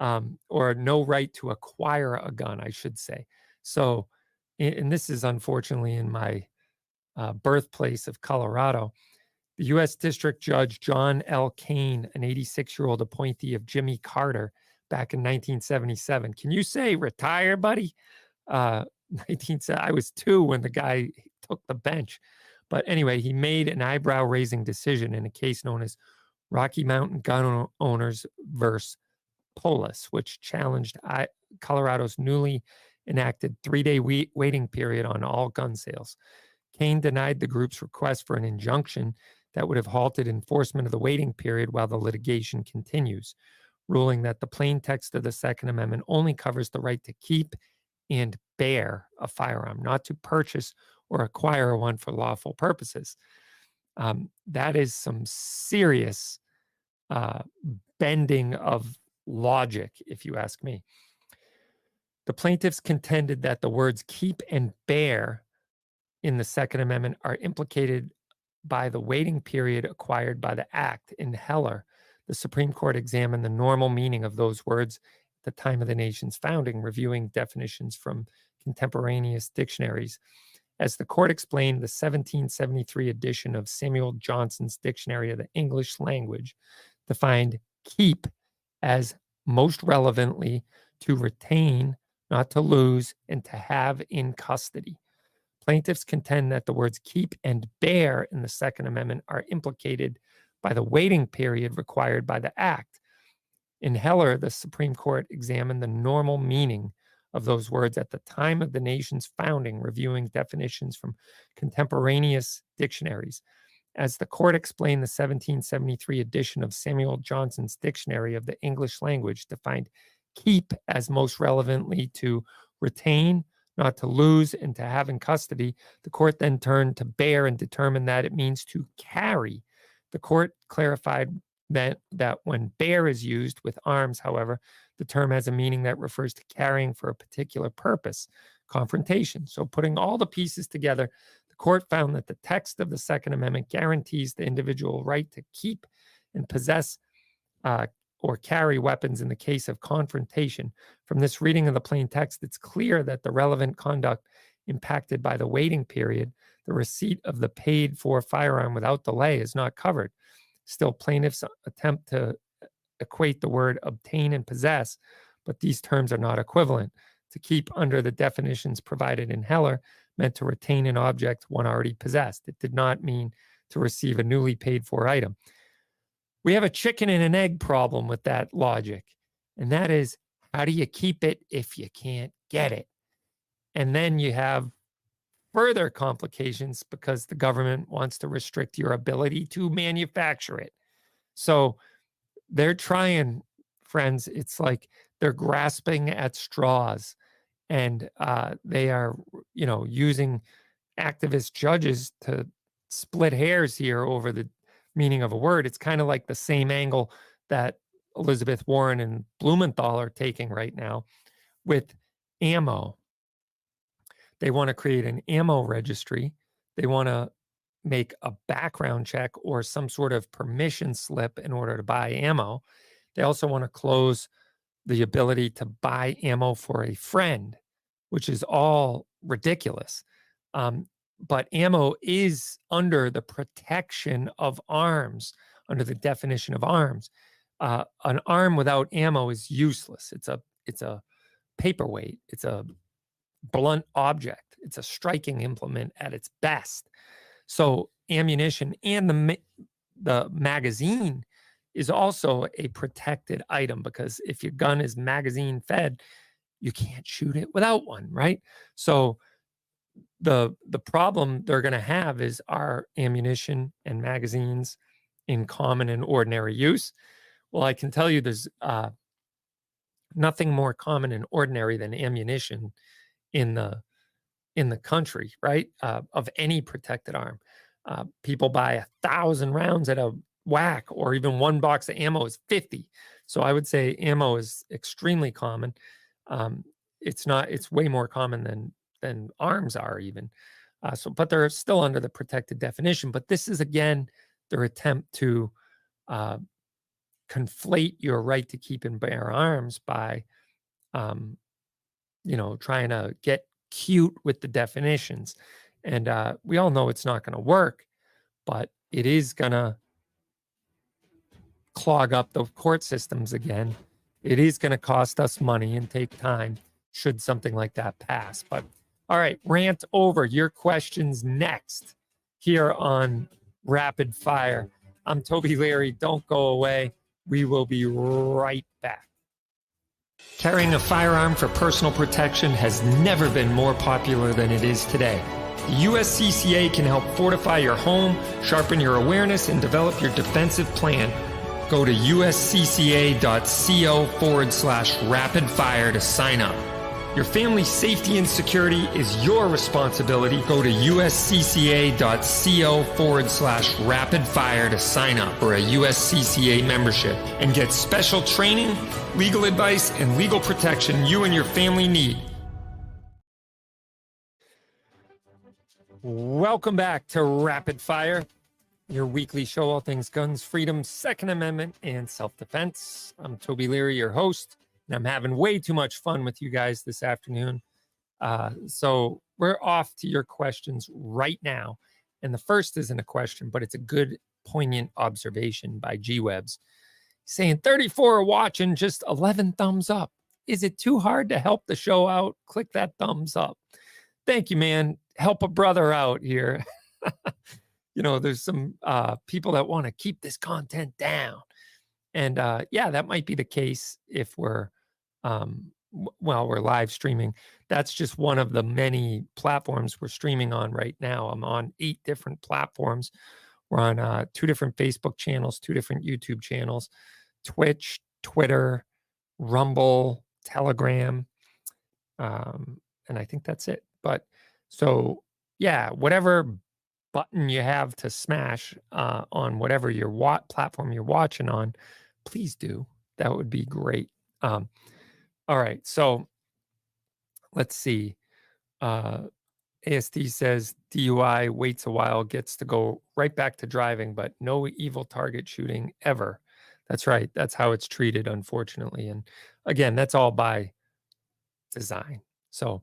um, or no right to acquire a gun, I should say. So, and this is unfortunately in my uh, birthplace of Colorado. The U.S. District Judge John L. Kane, an 86 year old appointee of Jimmy Carter back in 1977. Can you say retire, buddy? Uh, 19, I was two when the guy took the bench. But anyway, he made an eyebrow raising decision in a case known as Rocky Mountain Gun Owners versus Polis, which challenged Colorado's newly enacted three day waiting period on all gun sales. Kane denied the group's request for an injunction that would have halted enforcement of the waiting period while the litigation continues, ruling that the plain text of the Second Amendment only covers the right to keep and bear a firearm, not to purchase or acquire one for lawful purposes. Um, that is some serious uh, bending of logic, if you ask me. The plaintiffs contended that the words keep and bear in the Second Amendment are implicated by the waiting period acquired by the act. In Heller, the Supreme Court examined the normal meaning of those words at the time of the nation's founding, reviewing definitions from contemporaneous dictionaries. As the court explained, the 1773 edition of Samuel Johnson's Dictionary of the English Language defined keep as most relevantly to retain, not to lose, and to have in custody. Plaintiffs contend that the words keep and bear in the Second Amendment are implicated by the waiting period required by the Act. In Heller, the Supreme Court examined the normal meaning of those words at the time of the nation's founding, reviewing definitions from contemporaneous dictionaries. As the court explained, the 1773 edition of Samuel Johnson's Dictionary of the English Language defined keep as most relevantly to retain, not to lose, and to have in custody. The court then turned to bear and determined that it means to carry. The court clarified that, that when bear is used with arms, however, the term has a meaning that refers to carrying for a particular purpose, confrontation. So, putting all the pieces together, the court found that the text of the Second Amendment guarantees the individual right to keep and possess uh, or carry weapons in the case of confrontation. From this reading of the plain text, it's clear that the relevant conduct impacted by the waiting period, the receipt of the paid for firearm without delay, is not covered. Still, plaintiffs attempt to equate the word obtain and possess, but these terms are not equivalent. To keep under the definitions provided in Heller meant to retain an object one already possessed. It did not mean to receive a newly paid for item. We have a chicken and an egg problem with that logic, and that is how do you keep it if you can't get it? And then you have further complications because the government wants to restrict your ability to manufacture it. So they're trying, friends. It's like they're grasping at straws, and uh, they are, you know, using activist judges to split hairs here over the meaning of a word. It's kind of like the same angle that Elizabeth Warren and Blumenthal are taking right now with ammo. They want to create an ammo registry. They want to make a background check or some sort of permission slip in order to buy ammo. They also want to close the ability to buy ammo for a friend, which is all ridiculous. Um, but ammo is under the protection of arms, under the definition of arms. Uh, an arm without ammo is useless. It's a it's a paperweight. It's a blunt object. It's a striking implement at its best. So ammunition and the the magazine is also a protected item because if your gun is magazine fed, you can't shoot it without one, right? So the the problem they're going to have is our ammunition and magazines in common and ordinary use. Well, I can tell you there's uh, nothing more common and ordinary than ammunition in the in the country, right? Uh, of any protected arm. Uh, people buy a thousand rounds at a whack, or even one box of ammo is 50. So I would say ammo is extremely common. Um, it's not, it's way more common than than arms are even. Uh, so, but they're still under the protected definition. But this is again their attempt to uh, conflate your right to keep and bear arms by, um, you know, trying to get cute with the definitions. And uh, we all know it's not going to work, but it is going to clog up the court systems again. It is going to cost us money and take time should something like that pass. But all right, rant over. Your questions next here on Rapid Fire. I'm Toby Leary. Don't go away. We will be right back. Carrying a firearm for personal protection has never been more popular than it is today. The USCCA can help fortify your home, sharpen your awareness, and develop your defensive plan. Go to uscca.co forward slash rapid fire to sign up. Your family's safety and security is your responsibility. Go to uscca.co forward slash rapid fire to sign up for a USCCA membership and get special training, legal advice, and legal protection you and your family need. Welcome back to Rapid Fire, your weekly show all things guns, freedom, Second Amendment, and self defense. I'm Toby Leary, your host and I'm having way too much fun with you guys this afternoon. Uh, so we're off to your questions right now. And the first isn't a question, but it's a good, poignant observation by G Webs saying 34 are watching, just 11 thumbs up. Is it too hard to help the show out? Click that thumbs up. Thank you, man. Help a brother out here. you know, there's some uh, people that want to keep this content down. And uh, yeah, that might be the case if we're um, while we're live streaming. That's just one of the many platforms we're streaming on right now. I'm on eight different platforms. We're on uh, two different Facebook channels, two different YouTube channels, Twitch, Twitter, Rumble, Telegram, um, and I think that's it. But so yeah, whatever button you have to smash uh, on whatever your what platform you're watching on, please do. That would be great. Um, all right. So let's see. Uh, ASD says DUI waits a while, gets to go right back to driving, but no evil target shooting ever. That's right. That's how it's treated, unfortunately. And again, that's all by design. So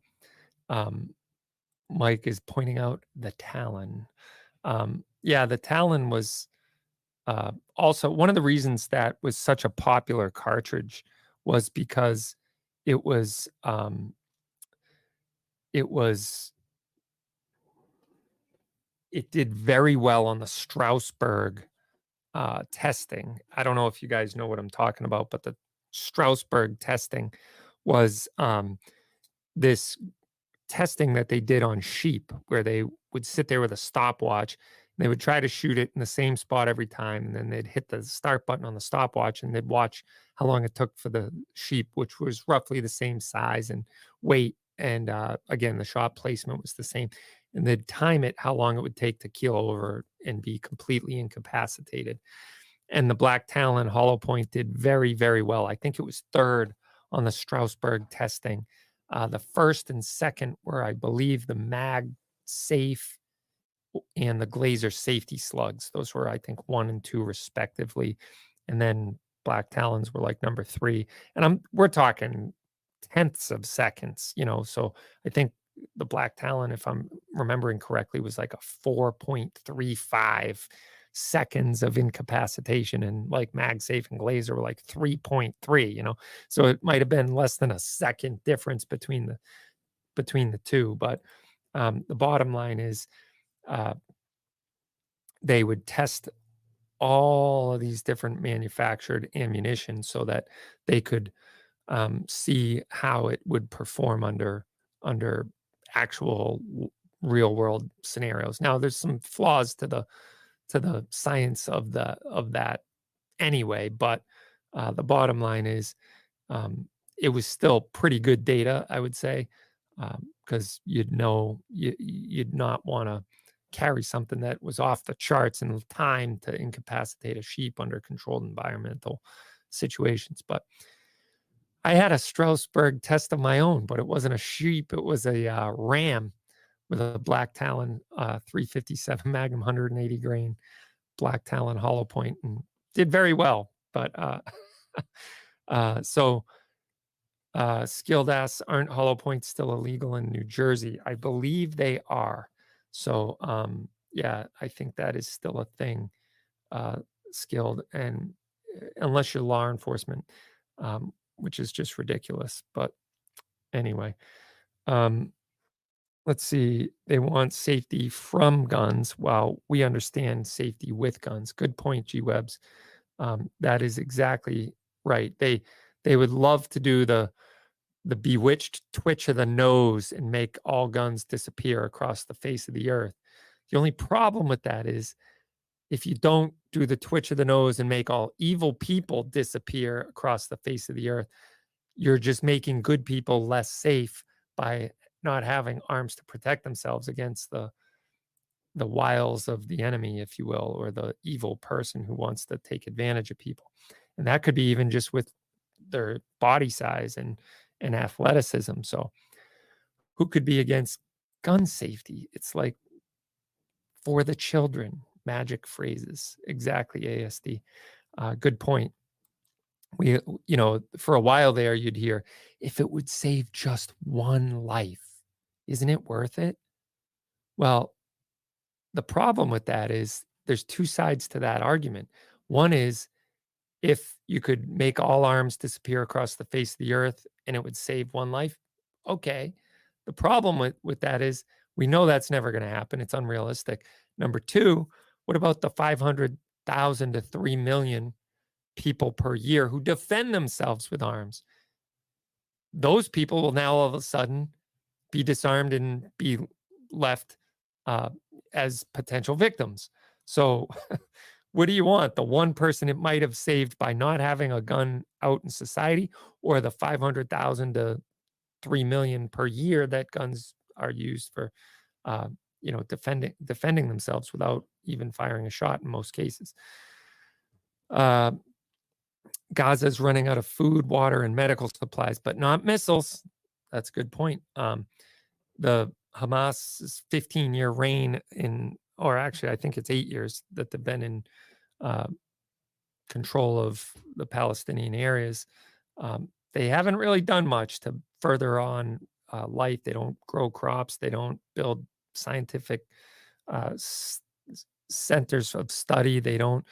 um, Mike is pointing out the Talon. Um, yeah, the Talon was uh, also one of the reasons that was such a popular cartridge was because it was um, it was it did very well on the Strasbourg uh, testing. I don't know if you guys know what I'm talking about, but the Strasbourg testing was um, this testing that they did on sheep, where they would sit there with a stopwatch they would try to shoot it in the same spot every time, and then they'd hit the start button on the stopwatch, and they'd watch how long it took for the sheep, which was roughly the same size and weight. And uh, again, the shot placement was the same, and they'd time it how long it would take to keel over and be completely incapacitated. And the Black Talon Hollow Point did very, very well. I think it was third on the Strasbourg testing. Uh, the first and second were, I believe, the mag safe and the Glazer safety slugs. Those were, I think, one and two respectively. And then Black Talons were like number three. And I'm we're talking tenths of seconds, you know. So I think the Black Talon, if I'm remembering correctly, was like a 4.35 seconds of incapacitation and like MagSafe and Glazer were like 3.3, you know. So it might have been less than a second difference between the between the two. But um, the bottom line is uh, they would test all of these different manufactured ammunition so that they could um, see how it would perform under under actual real world scenarios. Now, there's some flaws to the to the science of the of that anyway, but uh, the bottom line is um, it was still pretty good data, I would say, because um, you'd know you, you'd not want to carry something that was off the charts in time to incapacitate a sheep under controlled environmental situations. But I had a Strasbourg test of my own, but it wasn't a sheep. It was a uh, ram with a black talon uh, 357 Magnum 180 grain black talon hollow point and did very well. But uh, uh, so uh, skilled ass aren't hollow points still illegal in New Jersey? I believe they are. So um, yeah, I think that is still a thing. Uh, skilled and uh, unless you're law enforcement, um, which is just ridiculous. But anyway, um, let's see. They want safety from guns while we understand safety with guns. Good point, G Webs. Um, that is exactly right. They they would love to do the the bewitched twitch of the nose and make all guns disappear across the face of the earth. The only problem with that is if you don't do the twitch of the nose and make all evil people disappear across the face of the earth, you're just making good people less safe by not having arms to protect themselves against the the wiles of the enemy, if you will, or the evil person who wants to take advantage of people. And that could be even just with their body size and and athleticism. So who could be against gun safety? It's like for the children, magic phrases. Exactly, ASD. Uh, good point. We, you know, for a while there, you'd hear, if it would save just one life, isn't it worth it? Well, the problem with that is there's two sides to that argument. One is if you could make all arms disappear across the face of the earth and it would save one life, okay. The problem with, with that is we know that's never going to happen. It's unrealistic. Number two, what about the 500,000 to 3 million people per year who defend themselves with arms? Those people will now all of a sudden be disarmed and be left uh, as potential victims. So, what do you want? The one person it might have saved by not having a gun out in society, or the 500,000 to 3 million per year that guns are used for, uh, you know, defending defending themselves without even firing a shot in most cases. Uh, Gaza is running out of food, water, and medical supplies, but not missiles. That's a good point. Um, the Hamas's 15 year reign in, or actually, I think it's eight years that they've been in uh, control of the Palestinian areas. Um, they haven't really done much to further on uh, life. They don't grow crops. They don't build scientific uh, s- centers of study. They don't,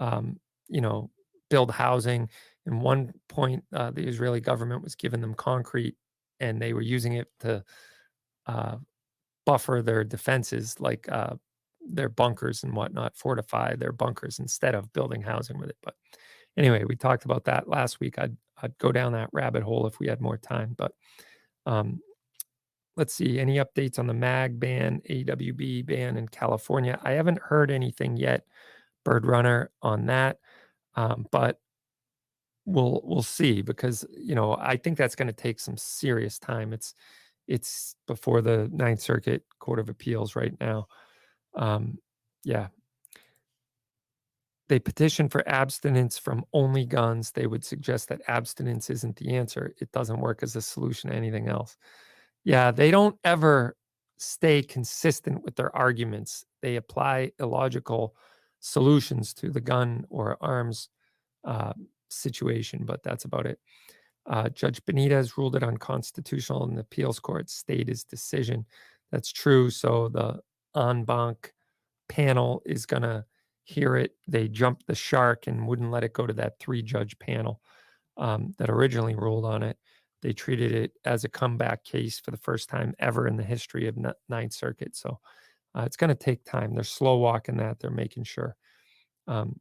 um, you know, build housing. In one point, uh, the Israeli government was giving them concrete, and they were using it to uh, buffer their defenses, like uh, their bunkers and whatnot, fortify their bunkers instead of building housing with it. But anyway, we talked about that last week. I'd I'd go down that rabbit hole if we had more time. But um, let's see any updates on the mag ban, AWB ban in California. I haven't heard anything yet, Bird Runner, on that. Um, but we'll we'll see because you know I think that's going to take some serious time. It's it's before the Ninth Circuit Court of Appeals right now. Um, yeah. They petition for abstinence from only guns. They would suggest that abstinence isn't the answer. It doesn't work as a solution to anything else. Yeah, they don't ever stay consistent with their arguments. They apply illogical solutions to the gun or arms uh, situation, but that's about it. Uh, Judge Benitez ruled it unconstitutional, and the appeals court stayed his decision. That's true. So the en banc panel is going to hear it. They jumped the shark and wouldn't let it go to that three judge panel um, that originally ruled on it. They treated it as a comeback case for the first time ever in the history of Ninth Circuit. So uh, it's going to take time. They're slow walking that. They're making sure. Um,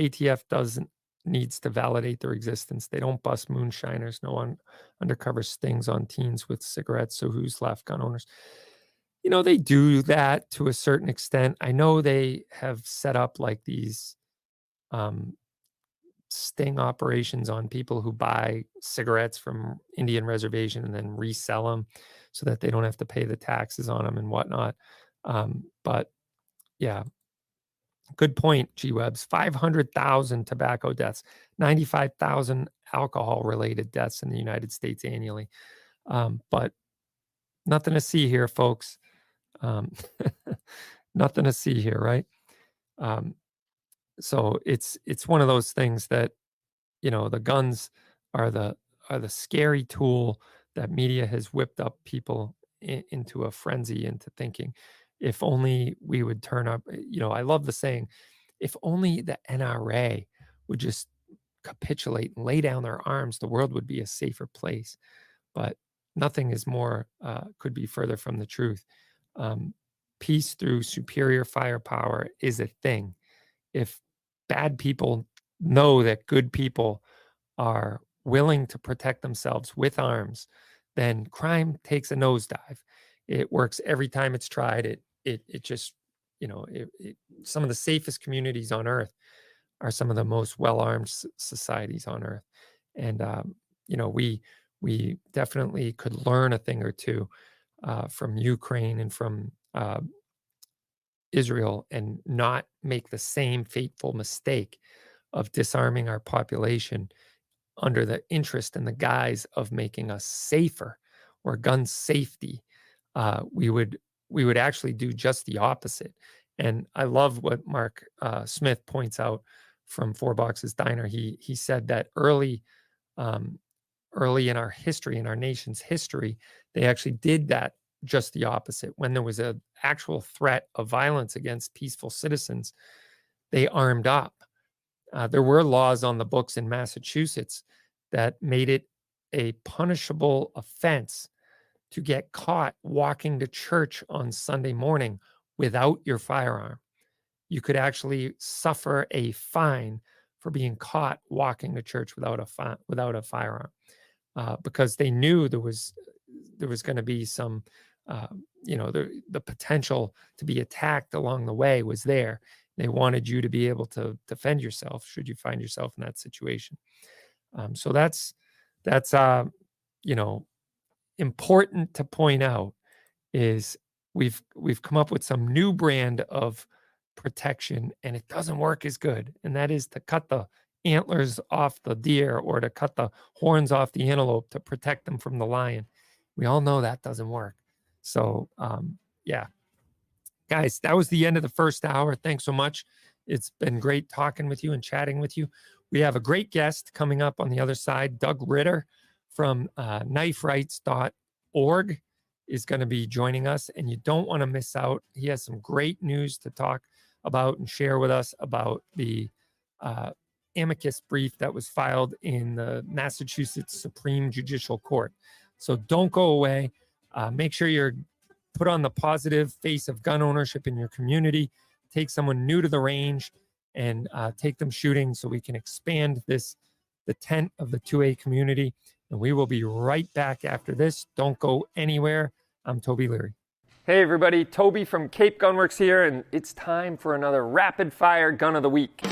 ATF doesn't needs to validate their existence. They don't bust moonshiners, no un- undercover stings on teens with cigarettes. So who's left? Gun owners. You know, they do that to a certain extent. I know they have set up like these um, sting operations on people who buy cigarettes from Indian reservation and then resell them so that they don't have to pay the taxes on them and whatnot. Um, but yeah, Good point, G Webs. 500,000 tobacco deaths, 95,000 alcohol related deaths in the United States annually. Um, but nothing to see here, folks. Um, nothing to see here, right? Um, so it's it's one of those things that you know the guns are the are the scary tool that media has whipped up people in, into a frenzy into thinking if only we would turn up you know i love the saying if only the nra would just capitulate and lay down their arms the world would be a safer place but nothing is more uh, could be further from the truth um, peace through superior firepower is a thing if bad people know that good people are willing to protect themselves with arms, then crime takes a nosedive. It works every time it's tried. It it it just you know it, it, some of the safest communities on earth are some of the most well-armed societies on earth, and um, you know we we definitely could learn a thing or two uh, from Ukraine and from uh, Israel and not make the same fateful mistake of disarming our population under the interest and the guise of making us safer or gun safety, uh, we would we would actually do just the opposite. And I love what Mark uh, Smith points out from Four Boxes Diner. He he said that early um, early in our history, in our nation's history, they actually did that just the opposite. When there was an actual threat of violence against peaceful citizens, they armed up. Uh, there were laws on the books in Massachusetts that made it a punishable offense to get caught walking to church on Sunday morning without your firearm. You could actually suffer a fine for being caught walking to church without a fi- without a firearm, uh, because they knew there was there was going to be some, uh, you know, the the potential to be attacked along the way was there, they wanted you to be able to defend yourself should you find yourself in that situation. Um, so that's that's uh, you know important to point out is we've we've come up with some new brand of protection and it doesn't work as good and that is to cut the antlers off the deer or to cut the horns off the antelope to protect them from the lion we all know that doesn't work so um, yeah guys, that was the end of the first hour. Thanks so much. It's been great talking with you and chatting with you. We have a great guest coming up on the other side. Doug Ritter from uh, kniferights.org is going to be joining us, and you don't want to miss out. He has some great news to talk about and share with us about the uh, amicus brief that was filed in the Massachusetts Supreme Judicial Court. So don't go away. Uh, make sure you're put on the positive face of gun ownership in your community, take someone new to the range and uh, take them shooting so we can expand this, the tent of the 2A community. And we will be right back after this. Don't go anywhere. I'm Toby Leary. Hey, everybody, Toby from Cape Gunworks here, and it's time for another rapid fire gun of the week.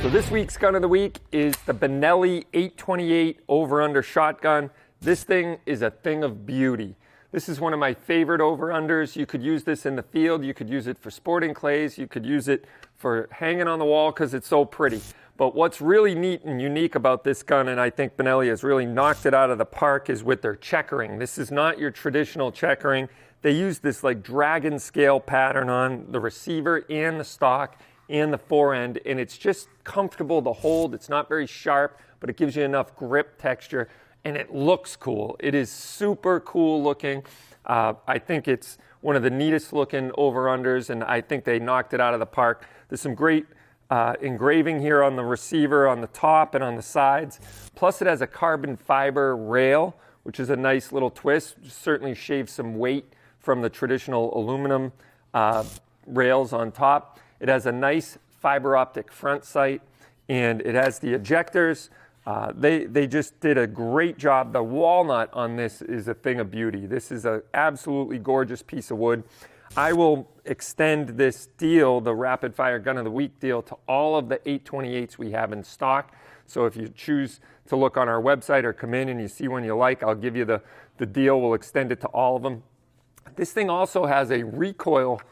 So, this week's gun of the week is the Benelli 828 over under shotgun. This thing is a thing of beauty. This is one of my favorite over-unders. You could use this in the field. You could use it for sporting clays. You could use it for hanging on the wall because it's so pretty. But what's really neat and unique about this gun, and I think Benelli has really knocked it out of the park, is with their checkering. This is not your traditional checkering. They use this like dragon scale pattern on the receiver and the stock and the forend, and it's just comfortable to hold. It's not very sharp, but it gives you enough grip texture and it looks cool. It is super cool looking. Uh, I think it's one of the neatest looking over unders, and I think they knocked it out of the park. There's some great uh, engraving here on the receiver on the top and on the sides. Plus, it has a carbon fiber rail, which is a nice little twist. Certainly shaves some weight from the traditional aluminum uh, rails on top. It has a nice fiber optic front sight, and it has the ejectors. Uh, they, they just did a great job. The walnut on this is a thing of beauty. This is an absolutely gorgeous piece of wood. I will extend this deal, the Rapid Fire Gun of the Week deal, to all of the 828s we have in stock. So if you choose to look on our website or come in and you see one you like, I'll give you the, the deal. We'll extend it to all of them. This thing also has a recoil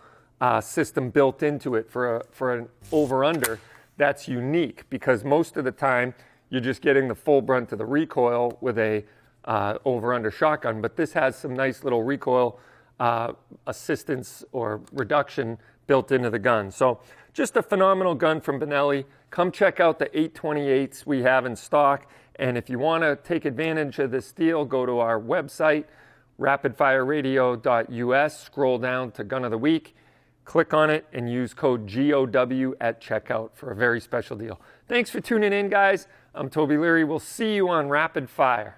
uh, system built into it for, a, for an over under that's unique because most of the time you're just getting the full brunt of the recoil with a uh, over under shotgun. But this has some nice little recoil uh, assistance or reduction built into the gun. So just a phenomenal gun from Benelli. Come check out the 828s we have in stock. And if you want to take advantage of this deal, go to our website, rapidfireradio.us, scroll down to Gun of the Week, click on it, and use code GOW at checkout for a very special deal. Thanks for tuning in, guys. I'm Toby Leary. We'll see you on Rapid Fire.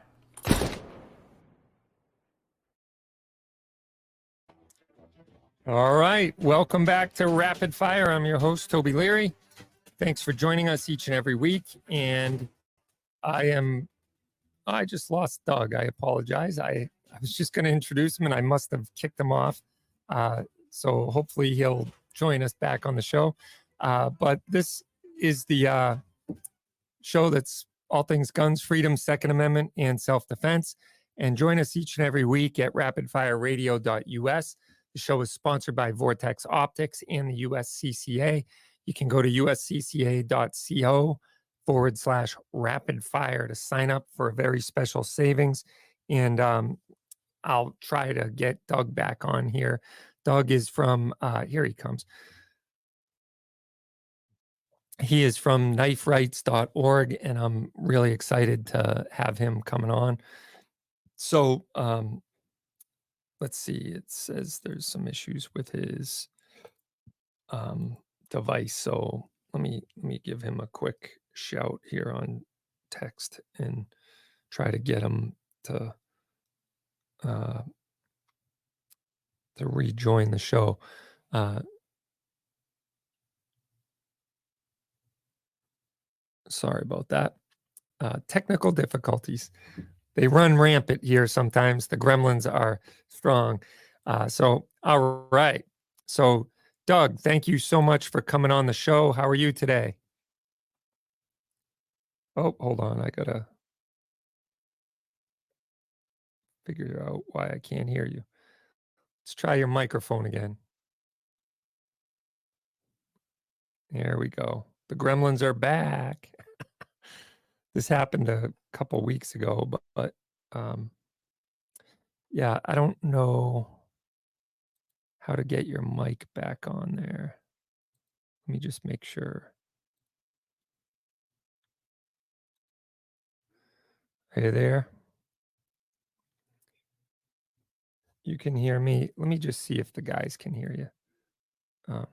All right. Welcome back to Rapid Fire. I'm your host, Toby Leary. Thanks for joining us each and every week. And I am, I just lost Doug. I apologize. I, I was just going to introduce him and I must have kicked him off. Uh, so hopefully he'll join us back on the show. Uh, but this is the uh, show that's all things guns, freedom, Second Amendment, and self defense. And join us each and every week at rapidfireradio.us. The show is sponsored by Vortex Optics and the USCCA. You can go to uscca.co forward slash rapid fire to sign up for a very special savings. And um, I'll try to get Doug back on here. Doug is from, uh, here he comes. He is from kniferights.org, and I'm really excited to have him coming on. So, um, let's see. It says there's some issues with his um, device. So let me let me give him a quick shout here on text and try to get him to uh, to rejoin the show. Uh, sorry about that. Uh, technical difficulties. They run rampant here sometimes. The gremlins are strong. Uh, so, all right. So, Doug, thank you so much for coming on the show. How are you today? Oh, hold on. I got to figure out why I can't hear you. Let's try your microphone again. There we go. The gremlins are back. This happened a couple weeks ago, but, but um, yeah, I don't know how to get your mic back on there. Let me just make sure. Are you there. You can hear me. Let me just see if the guys can hear you. Um,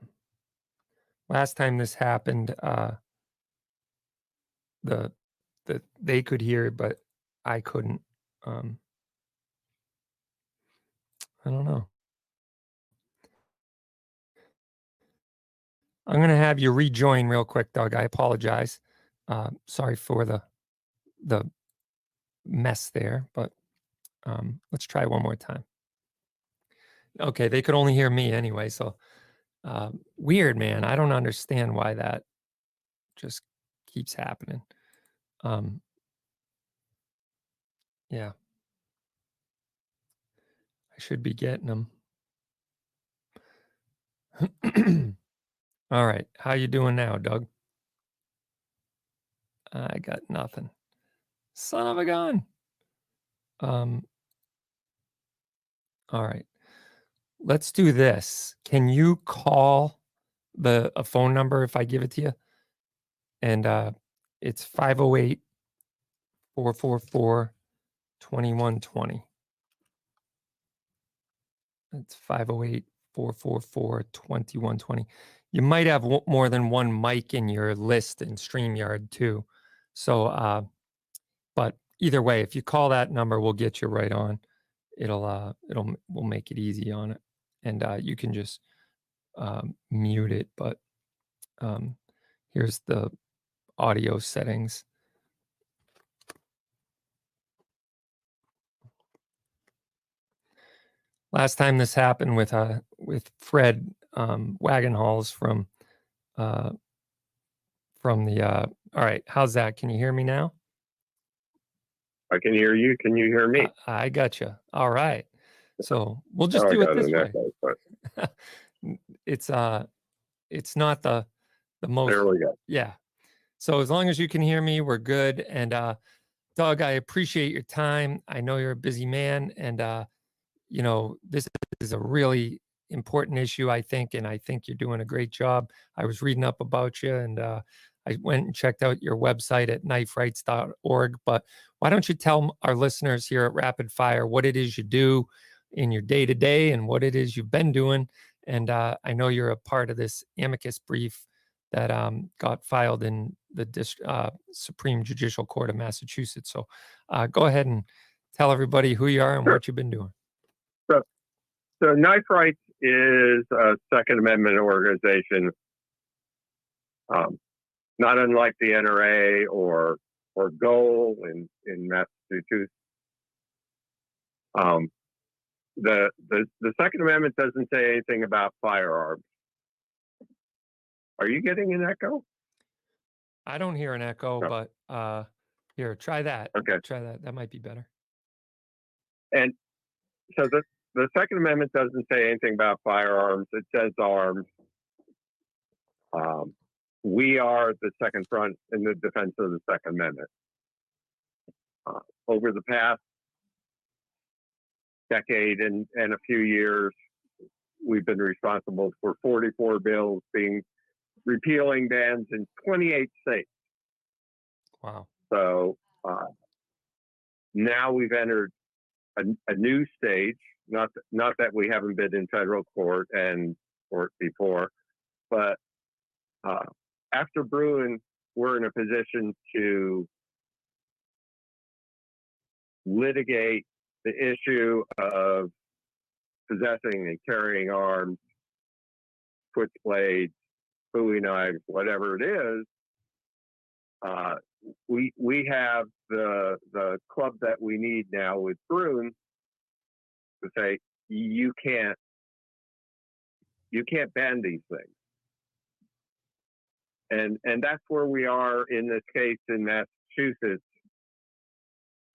last time this happened, uh, the that they could hear, but I couldn't. Um, I don't know. I'm going to have you rejoin real quick, Doug. I apologize. Uh, sorry for the the mess there, but um, let's try one more time. Okay, they could only hear me anyway, so uh, weird, man. I don't understand why that just keeps happening. Um, yeah. I should be getting them. All right. How you doing now, Doug? I got nothing. Son of a gun. Um All right. Let's do this. Can you call the a phone number if I give it to you? And uh it's 508 444 2120. That's 508 444 2120. You might have more than one mic in your list in StreamYard too. So, uh, but either way, if you call that number, we'll get you right on. It'll, uh, it'll, we'll make it easy on it. And uh, you can just um, mute it. But um, here's the audio settings. last time this happened with uh with Fred um, Wagenhals from uh, from the uh, all right. How's that? Can you hear me now? I can hear you. Can you hear me? I, I got you. All right. So we'll just oh, do it this way. it's uh, it's not the the most. There we go. Yeah. So as long as you can hear me, we're good. And uh, Doug, I appreciate your time. I know you're a busy man, and uh, you know this is a really important issue, I think, and I think you're doing a great job. I was reading up about you, and uh, I went and checked out your website at kniferights.org. But why don't you tell our listeners here at Rapid Fire what it is you do in your day to day and what it is you've been doing? And uh, I know you're a part of this amicus brief that um, got filed in the Dist- uh, Supreme Judicial Court of Massachusetts. So uh, go ahead and tell everybody who you are and Sure. what you've been doing. So Knife Rights is a Second Amendment organization, um, not unlike the NRA or or Goal in in Massachusetts. Um, the the the Second Amendment doesn't say anything about firearms. Are you getting an echo? I don't hear an echo, but uh, here, try that. Okay. Try that. That might be better. And so the the Second Amendment doesn't say anything about firearms. It says arms. Um, we are the second front in the defense of the Second Amendment. Uh, over the past decade and, and a few years, we've been responsible for 44 bills being repealing bans in 28 states. Wow. So uh, now we've entered a, a new stage. Not not that we haven't been in federal court and court before, but uh, after Bruen, we're in a position to litigate the issue of possessing and carrying arms, switchblades, Bowie knives, whatever it is. Uh, we we have the the club that we need now with Bruen to say you can't you can't ban these things. And and that's where we are in this case in Massachusetts,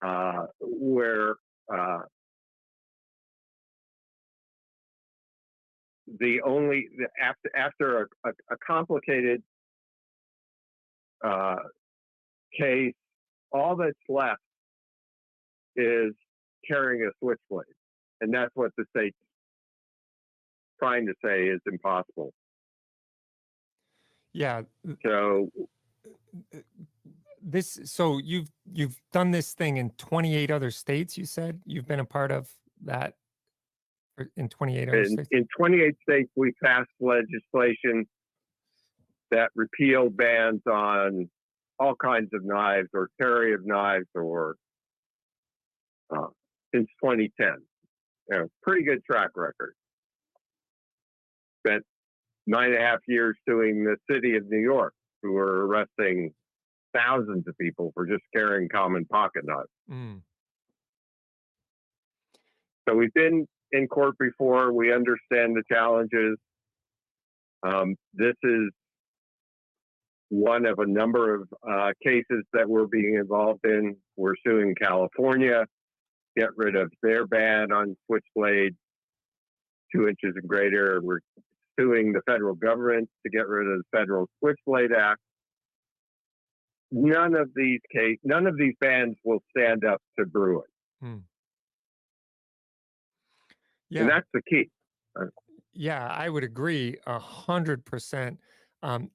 uh, where uh, the only the- after after a, a, a complicated uh, case, all that's left is carrying a switchblade, and that's what the state's trying to say is impossible. Yeah. So This. So you've you've done this thing in 28 other states. You said you've been a part of that in 28 other in, states. in 28 states, we passed legislation that repealed bans on all kinds of knives or carry of knives or uh, since 2010. You know, pretty good track record. Spent nine and a half years suing the city of New York, who were arresting thousands of people for just carrying common pocket knives. Mm. So we've been in court before. We understand the challenges. Um, this is one of a number of uh, cases that we're being involved in. We're suing California, get rid of their ban on switchblade, two inches and greater. We're suing the federal government to get rid of the Federal Switchblade Act. None of these case, none of these bans will stand up to Bruen, Yeah. and that's the key. Yeah, I would agree a hundred percent. Um,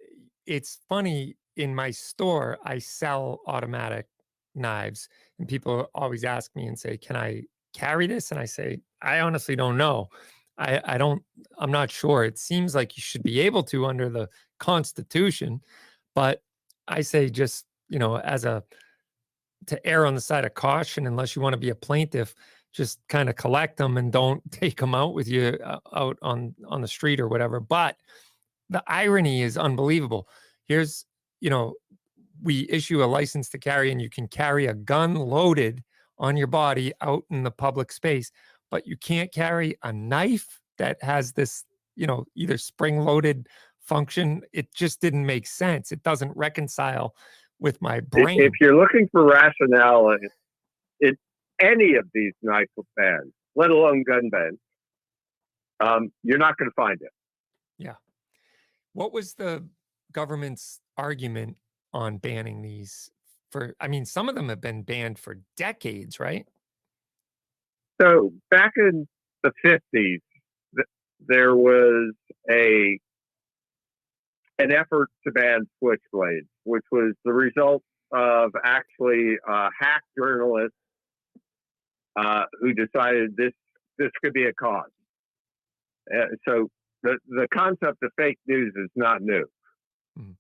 it's funny in my store, I sell automatic knives, and people always ask me and say, "Can I carry this?" And I say, "I honestly don't know. I, I don't. I'm not sure. It seems like you should be able to under the Constitution, but I say just you know as a to err on the side of caution, unless you want to be a plaintiff." Just kind of collect them and don't take them out with you uh, out on on the street or whatever but the irony is unbelievable. Here's you know we issue a license to carry and you can carry a gun loaded on your body out in the public space but you can't carry a knife that has this you know either spring loaded function. It just didn't make sense. It doesn't reconcile with my brain If you're looking for rationale, in any of these knife bans, let alone gun bans, um, you're not going to find it. Yeah. What was the government's argument on banning these for I mean some of them have been banned for decades, right? So back in the 50s, th- there was a an effort to ban switchblades, which was the result of actually a hack journalist uh, who decided this this could be a cause. Uh, so the the concept of fake news is not new, Mhm.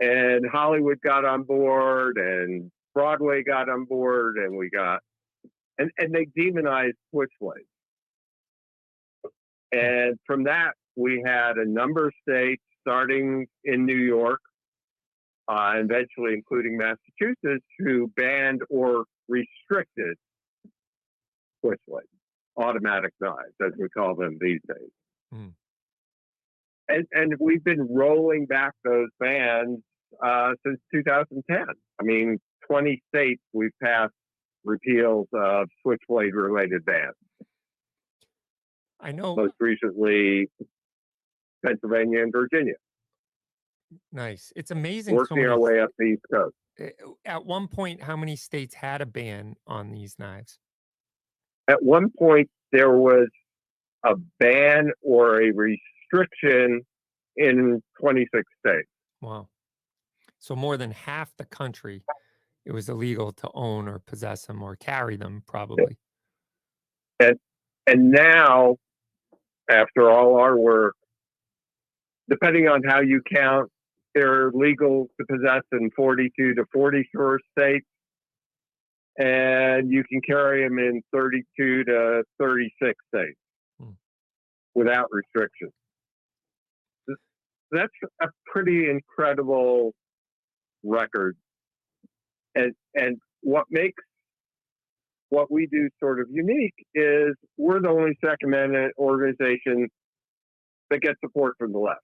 and Hollywood got on board, and Broadway got on board, and we got and and they demonized switchblades. And from that, we had a number of states, starting in New York, uh, eventually including Massachusetts, who banned or restricted switchblades, automatic knives, as we call them these days. Mm. And, and we've been rolling back those bans uh, since 2010. I mean, 20 states we've passed repeals of switchblade related bans. I know Most recently, Pennsylvania and Virginia, nice. It's amazing so working many our way up the East Coast. at one point how many states had a ban on these knives? At one point, there was a ban or a restriction in 26 states. Wow. So more than half the country it was illegal to own or possess them or carry them probably. And now, after all our work, depending on how you count, they're legal to possess in 42 to 44 states. And you can carry them in 32 to 36 states Hmm. without restrictions. That's a pretty incredible record. And, and what makes what we do sort of unique is we're the only Second Amendment organization that gets support from the left.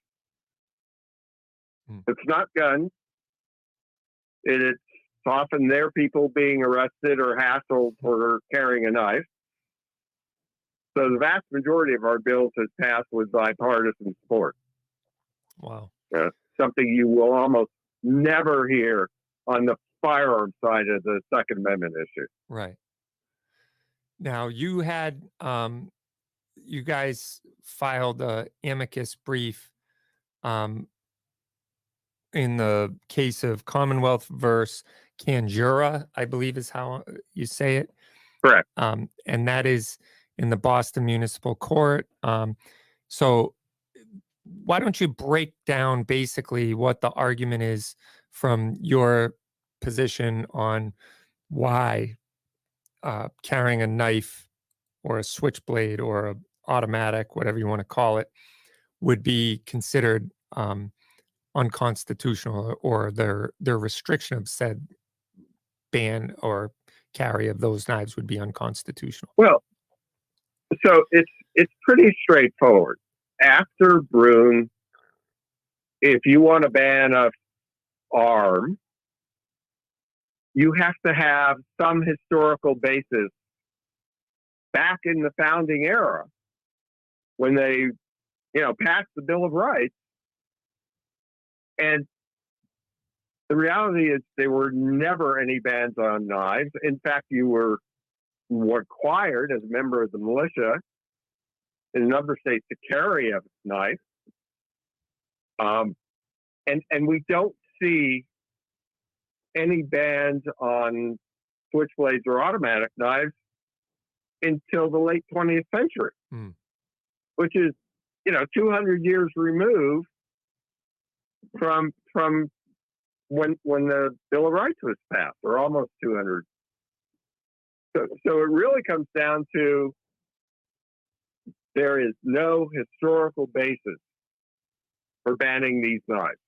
Hmm. It's not guns. It, it's often their people being arrested or hassled for carrying a knife. So the vast majority of our bills has passed with bipartisan support. Wow. Something you will almost never hear on the firearm side of the Second Amendment issue. Right. Now you had um you guys filed a amicus brief um in the case of Commonwealth versus Canjura, I believe is how uh, you say it. Correct. Um and that is in the Boston Municipal Court. Um so why don't you break down basically what the argument is from your position on why uh, carrying a knife or a switchblade or a automatic, whatever you want to call it, would be considered um, unconstitutional, or their their restriction of said ban or carry of those knives would be unconstitutional. Well, so it's it's pretty straightforward. After Bruen, if you want to ban a arm, you have to have some historical basis back in the founding era when they, you know, passed the Bill of Rights. And the reality is there were never any bans on knives. In fact, you were required as a member of the militia in a number of states to carry a knife. Um, and and we don't see any bans on switchblades or automatic knives until the late 20th century, Hmm. which is you know 200 years removed from from when when the Bill of Rights was passed, or almost 200 so, so it really comes down to there is no historical basis for banning these knives.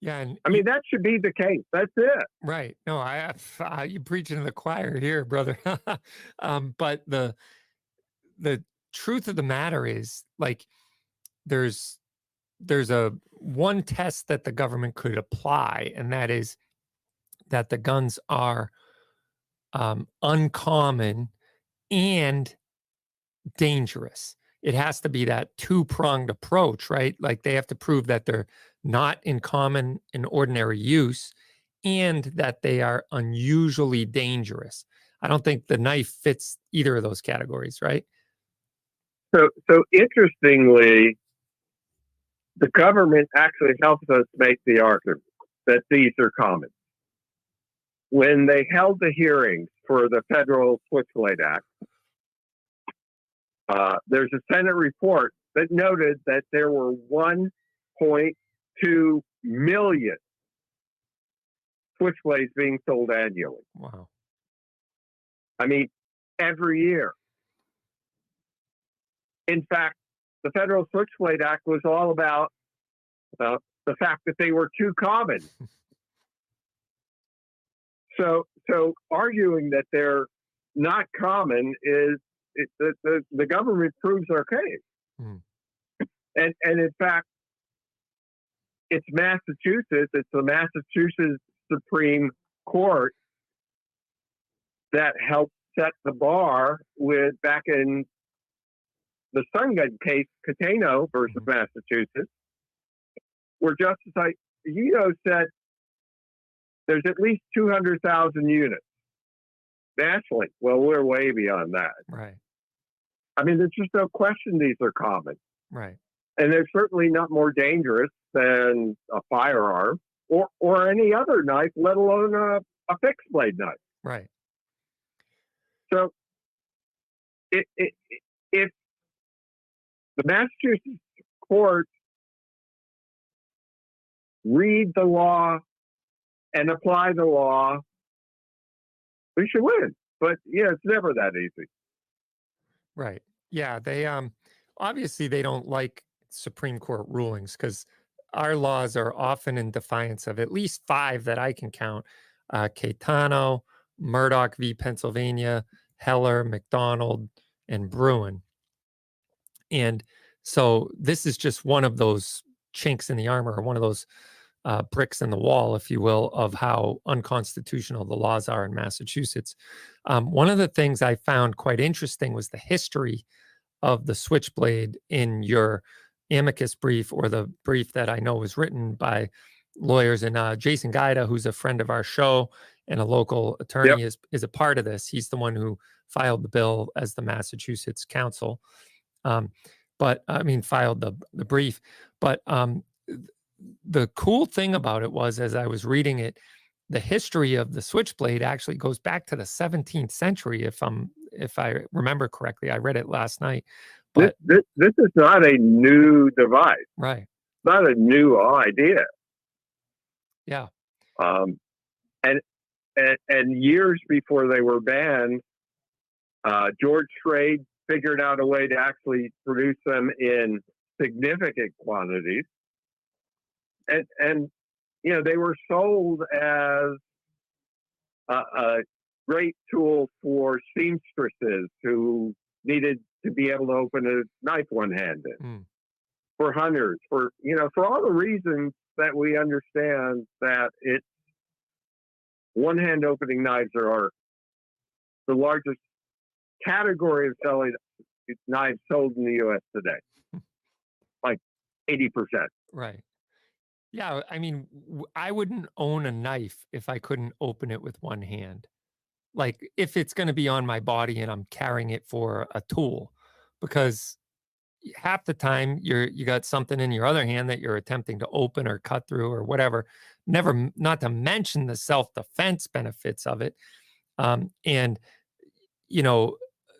Yeah, and I mean, that should be the case. That's it. Right. No, I uh, you preaching to the choir here, brother. um, but the the truth of the matter is, like, there's there's a one test that the government could apply, and that is that the guns are um, uncommon and dangerous. It has to be that two pronged approach, right? Like they have to prove that they're not in common and ordinary use, and that they are unusually dangerous. I don't think the knife fits either of those categories, right? So, so interestingly, the government actually helps us make the argument that these are common. When they held the hearings for the Federal Switchblade Act, uh, there's a Senate report that noted that there were 1.2 million switchblades being sold annually. Wow. I mean, every year. In fact, the Federal Switchblade Act was all about uh, the fact that they were too common. so, so arguing that they're not common is it, the, the, the government proves our case. Hmm. And and in fact, it's Massachusetts. It's the Massachusetts Supreme Court that helped set the bar with back in the Stun Gun case, Caetano versus Mhm. Massachusetts, where Justice Alito said there's at least 200,000 units nationally. Well, we're way beyond that. Right. I mean, there's just no question these are common. Right. And they're certainly not more dangerous than a firearm or, or any other knife, let alone a, a fixed blade knife. Right. So, it, it, if the Massachusetts court read the law and apply the law, we should win. But yeah, it's never that easy. Right. Yeah. They um obviously they don't like Supreme Court rulings because our laws are often in defiance of at least five that I can count. Uh Caetano, Murdock v. Pennsylvania, Heller, McDonald, and Bruen. And so this is just one of those chinks in the armor, or one of those uh, bricks in the wall, if you will, of how unconstitutional the laws are in Massachusetts. Um, one of the things I found quite interesting was the history of the switchblade in your amicus brief or the brief that I know was written by lawyers. And uh, Jason Guida, who's a friend of our show and a local attorney, is, is a part of this. He's the one who filed the bill as the Massachusetts counsel. Um, but I mean, filed the, the brief. But um, the cool thing about it was, as I was reading it, the history of the switchblade actually goes back to the 17th century, if I'm if I remember correctly. I read it last night. This, But this, this is not a new device, right, not a new idea. yeah, Um, and, and and years before they were banned, uh, George Schrade figured out a way to actually produce them in significant quantities, and and you know they were sold as a, a great tool for seamstresses who needed to be able to open a knife one-handed, Mm. for hunters, for you know, for all the reasons that we understand that it one hand opening knives are the largest category of selling knives sold in the US today. like 80%. right. Yeah, I mean, I wouldn't own a knife if I couldn't open it with one hand. Like if it's going to be on my body and I'm carrying it for a tool, because half the time you're you got something in your other hand that you're attempting to open or cut through or whatever. Never, not to mention the self defense benefits of it. Um, and you know,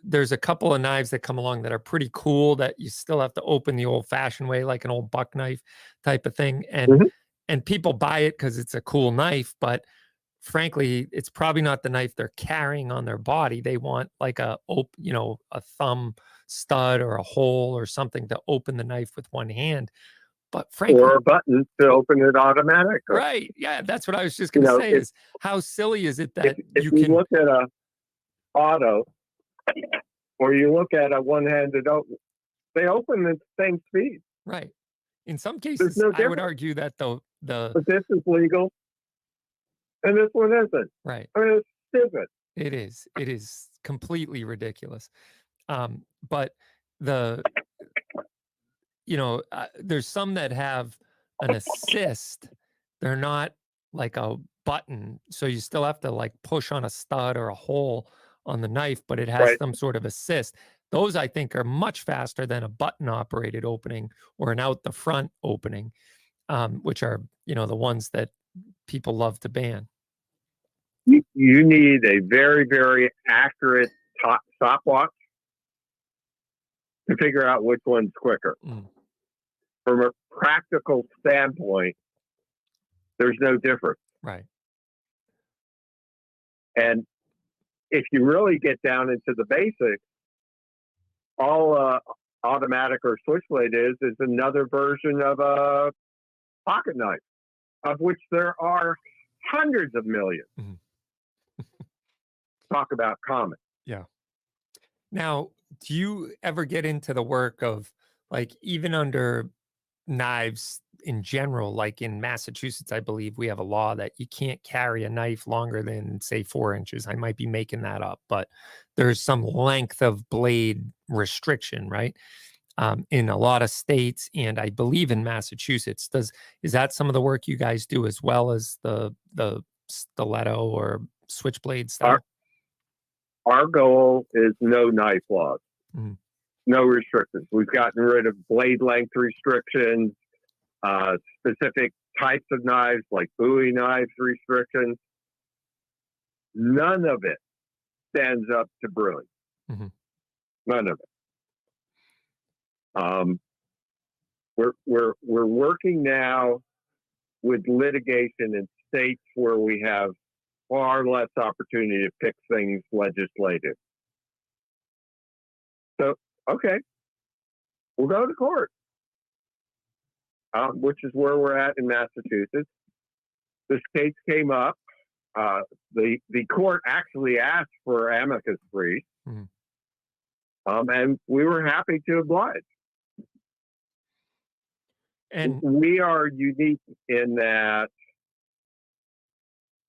there's a couple of knives that come along that are pretty cool that you still have to open the old fashioned way, like an old buck knife type of thing. And Mhm. and people buy it because it's a cool knife, but frankly, it's probably not the knife they're carrying on their body. They want like a op, you know, a thumb stud or a hole or something to open the knife with one hand. But frankly, Or a button to open it automatically. right? Yeah, that's what I was just going to know, say. if- is how silly is it If, that if you you, can? look at a auto or you look at a one-handed open, they open at the same speed. Right. In some cases, no I would argue that the the But this is legal and this one isn't. right. I mean, it's stupid. It is. It is completely ridiculous. Um, but the, you know, uh, there's some that have an assist. They're not like a button. So you still have to like push on a stud or a hole on the knife, but it has Right. some sort of assist. Those I think are much faster than a button operated opening or an out the front opening, um, which are, you know, the ones that people love to ban. You, you need a very, very accurate top stopwatch to figure out which one's quicker. Mm. From a practical standpoint, there's no difference. Right. And if you really get down into the basics, all uh, automatic or switchblade is is another version of a pocket knife, of which there are hundreds of 1000000s Mhm. Talk about common. Yeah. Now, do you ever get into the work of like even under knives in general, like in Massachusetts, I believe we have a law that you can't carry a knife longer than say four inches. I might be making that up, but there's some length of blade restriction, right? Um, in a lot of states, and I believe in Massachusetts. Does is that some of the work you guys do as well as the the stiletto or switchblade stuff? Our goal is no knife laws, Mhm. no restrictions. We've gotten rid of blade length restrictions, uh, specific types of knives like Bowie knives restrictions. None of it stands up to Bruen. Mhm. None of it. Um, we're we're we're working now with litigation in states where we have far less opportunity to fix things legislative. So, okay, we'll go to court, um, which is where we're at in Massachusetts. This case came up. Uh, the the court actually asked for amicus brief, Mhm. um, and we were happy to oblige. And we are unique in that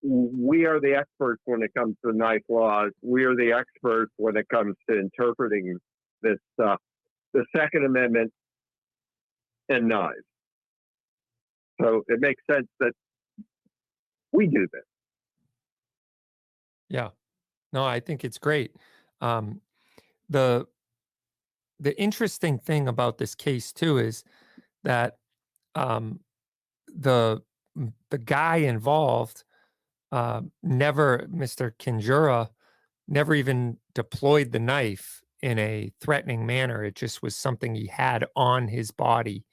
we are the experts when it comes to knife laws. We are the experts when it comes to interpreting this stuff. The Second Amendment and knives. So it makes sense that we do this. Yeah. No, I think it's great. Um, the the interesting thing about this case too is that um, the the guy involved uh, never, Mr. Canjura, never even deployed the knife in a threatening manner. It just was something he had on his body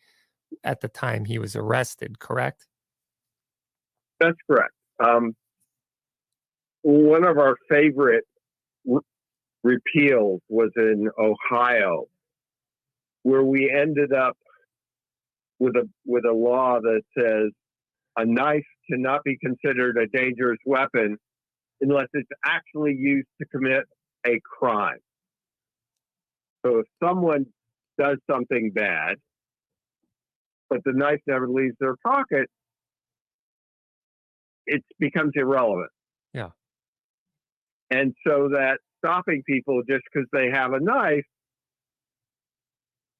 at the time he was arrested. Correct? That's correct. Um, one of our favorite re- repeals was in Ohio, where we ended up with a with a law that says a knife cannot be considered a dangerous weapon unless it's actually used to commit a crime. So if someone does something bad, but the knife never leaves their pocket, it becomes irrelevant. Yeah. And so that stopping people just because they have a knife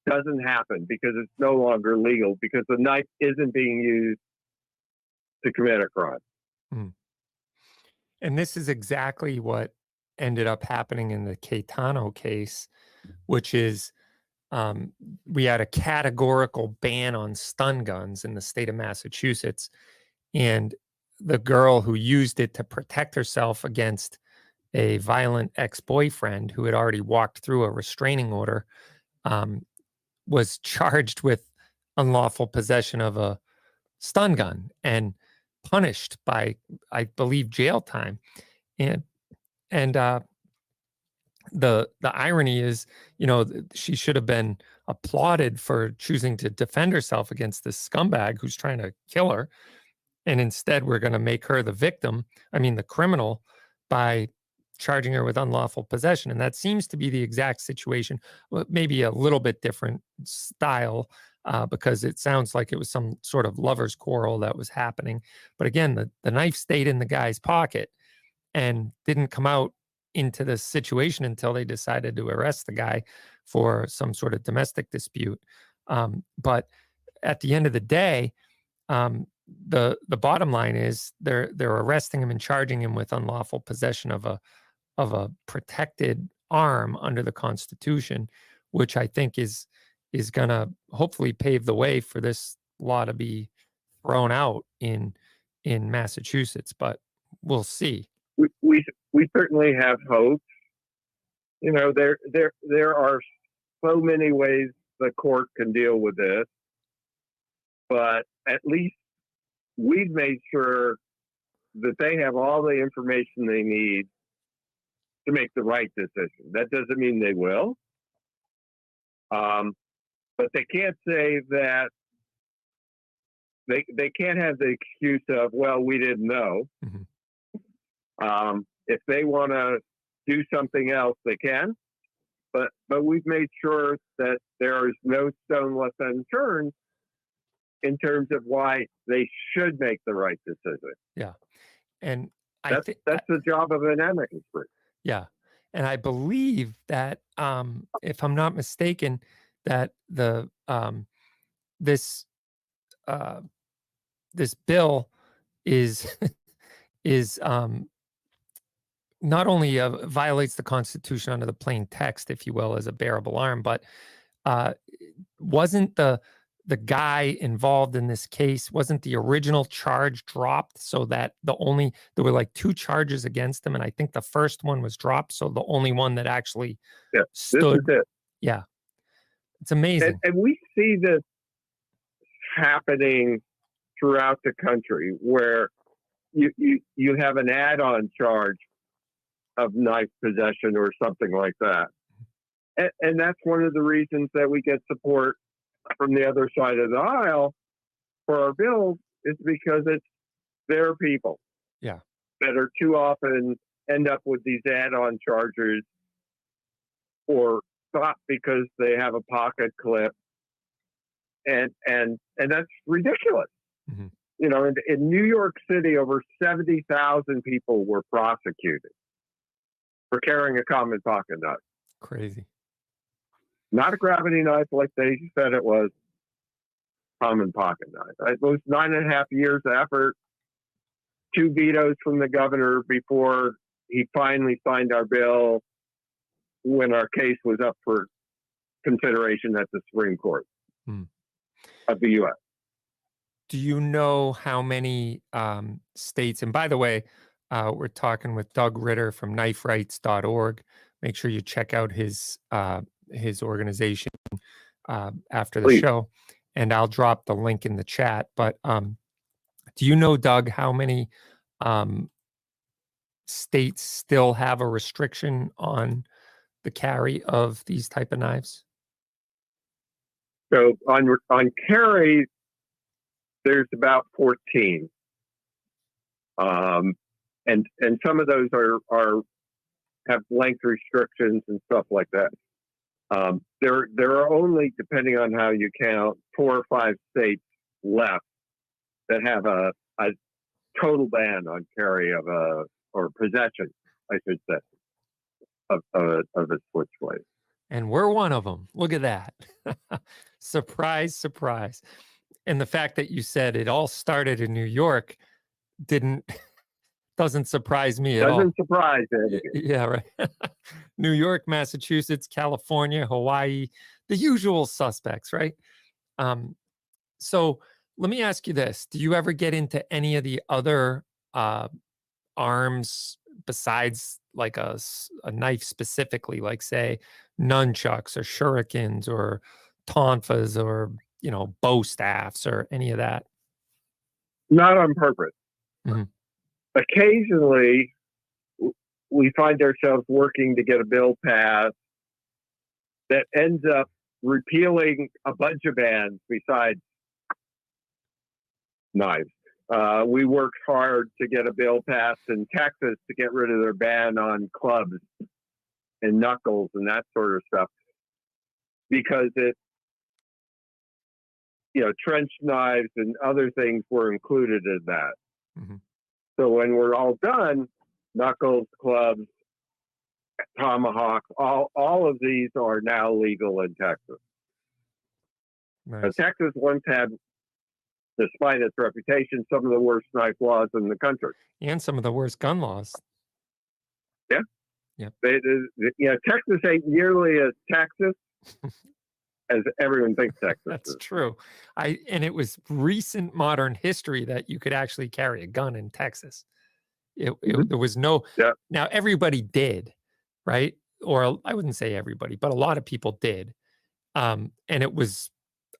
doesn't happen because it's no longer legal because the knife isn't being used to commit a crime. Hmm. And this is exactly what ended up happening in the Caetano case, which is um, we had a categorical ban on stun guns in the state of Massachusetts. And the girl who used it to protect herself against a violent ex boyfriend who had already walked through a restraining order um, was charged with unlawful possession of a stun gun and punished by I believe jail time. And and uh the the irony is, you know, she should have been applauded for choosing to defend herself against this scumbag who's trying to kill her. And instead we're going to make her the victim, I mean the criminal by charging her with unlawful possession and that seems to be the exact situation maybe a little bit different style uh, because it sounds like it was some sort of lover's quarrel that was happening but again, the, the knife stayed in the guy's pocket and didn't come out into this situation until they decided to arrest the guy for some sort of domestic dispute. Um, but at the end of the day, um, the the bottom line is they're they're arresting him and charging him with unlawful possession of a of a protected arm under the Constitution, which I think is is going to hopefully pave the way for this law to be thrown out in in Massachusetts. But we'll see. We we, we certainly have hope. You know, there there there are so many ways the court can deal with this, but at least we've made sure that they have all the information they need to make the right decision. That doesn't mean they will. Um, but they can't say that they they can't have the excuse of well we didn't know. Mm-hmm. Um, if they want to do something else, they can. But but we've made sure that there is no stone left unturned in terms of why they should make the right decision. Yeah, and I that's th- that's the job of an amicus brief. Yeah, and I believe that um, if I'm not mistaken, that the um, this uh, this bill is is um, not only uh, violates the Constitution under the plain text, if you will, as a bearable arm, but uh, wasn't the the guy involved in this case wasn't the original charge dropped so that the only there were like two charges against him and i think the first one was dropped so the only one that actually yeah, stood it. yeah it's amazing and, and we see this happening throughout the country where you, you you have an add-on charge of knife possession or something like that and, and that's one of the reasons that we get support from the other side of the aisle for our bill is because it's their people. Yeah. That are too often end up with these add-on charges or stop because they have a pocket clip. And and and that's ridiculous. Mm-hmm. You know, in, in New York City, over seventy thousand people were prosecuted for carrying a common pocket knife. Crazy not a gravity knife like they said it was, common pocket knife. It was nine and a half years effort, two vetoes from the governor before he finally signed our bill when our case was up for consideration at the Supreme Court hmm. of the U.S. Do you know how many um, states? And by the way, uh, we're talking with Doug Ritter from kniferights.org. Make sure you check out his uh, his organization uh, after the Please. show, and I'll drop the link in the chat. But um, do you know, Doug, how many um, states still have a restriction on the carry of these type of knives? So on on carry, there's about 14, um, and and some of those are are have length restrictions and stuff like that. Um, there, there are only, depending on how you count, four or five states left that have a, a total ban on carry of a or possession, I should say, of, of, of a switchblade. And we're one of them. Look at that. surprise, surprise. And the fact that you said it all started in New York didn't doesn't surprise me at all. Doesn't surprise me. Yeah, right. New York, Massachusetts, California, Hawaii, the usual suspects, right? Um, so let me ask you this: Do you ever get into any of the other uh, arms besides like a, a knife specifically, like say nunchucks or shurikens or tonfas or you know bow staffs or any of that? Not on purpose. Mm-hmm occasionally we find ourselves working to get a bill passed that ends up repealing a bunch of bans besides knives. Uh, we worked hard to get a bill passed in Texas to get rid of their ban on clubs and knuckles and that sort of stuff because it, you know, trench knives and other things were included in that. Mm-hmm. So when we're all done, knuckles, clubs, tomahawks, all all of these are now legal in Texas. Nice. Texas once had despite its reputation, some of the worst knife laws in the country. and some of the worst gun laws. They, they, you know, Texas ain't nearly as Texas as everyone thinks Texas That's is. true. I and it was recent modern history that you could actually carry a gun in Texas. It, it- Mhm. there was no Yeah. now everybody did, right? Or I wouldn't say everybody, but a lot of people did. Um, and it was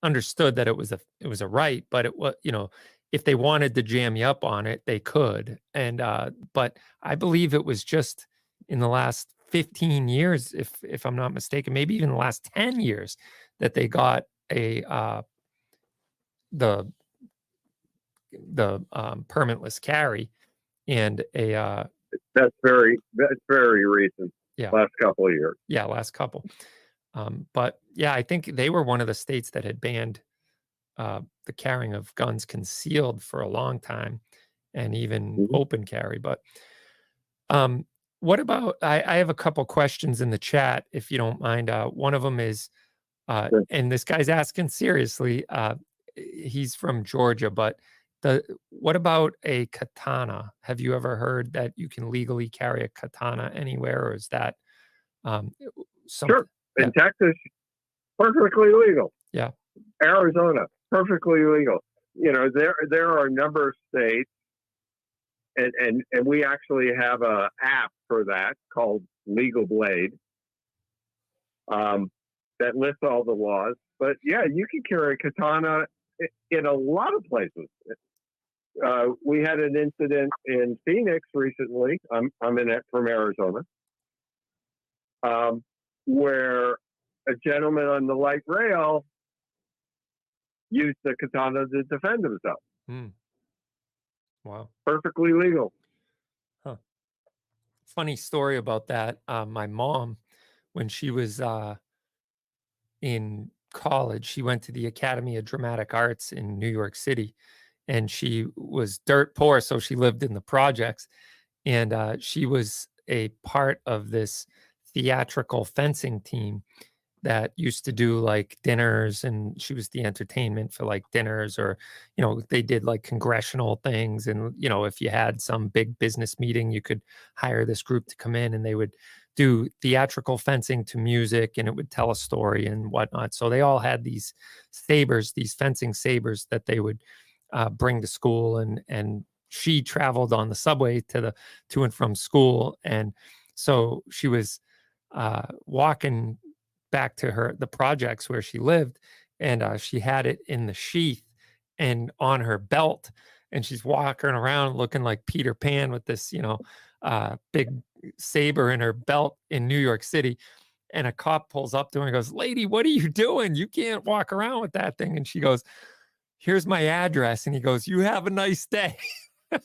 understood that it was a it was a right, but it was, you know, if they wanted to jam you up on it, they could. And uh, but I believe it was just in the last 15 years, if if I'm not mistaken, maybe even the last 10 years, that they got a uh, the the um, permitless carry and a uh, That's very that's very recent. Yeah. Last couple of years. yeah last couple um, but yeah i think they were one of the states that had banned uh, the carrying of guns concealed for a long time and even Mhm. open carry but um, what about I, I have a couple questions in the chat if you don't mind uh, one of them is uh, Sure. and this guy's asking seriously uh, he's from georgia but the what about a katana have you ever heard that you can legally carry a katana anywhere or is that um, something Sure. In Texas, perfectly legal. Yeah. Arizona, perfectly legal. You know, there there are a number of states and, and, and we actually have a app for that called Legal Blade. Um, that lists all the laws. But yeah, you can carry a katana in a lot of places. Uh, we had an incident in Phoenix recently. I'm I'm in it from Arizona, um, where a gentleman on the light rail used the katana to defend himself. wow Perfectly legal. Huh. funny story about that. Uh, my mom, when she was uh, in college, she went to the Academy of Dramatic Arts in New York City, and she was dirt poor, so she lived in the projects, and uh, she was a part of this theatrical fencing team that used to do like dinners and she was the entertainment for like dinners or you know they did like congressional things and you know if you had some big business meeting you could hire this group to come in and they would do theatrical fencing to music and it would tell a story and whatnot. So they all had these sabers these fencing sabers that they would uh, bring to school and and she traveled on the subway to the to and from school and so she was uh, walking back to her the projects where she lived and uh, she had it in the sheath and on her belt and she's walking around looking like peter pan with this you know uh, big saber in her belt in new york city and a cop pulls up to her and goes lady what are you doing? You can't walk around with that thing. And she goes here's my address. And he goes you have a nice day.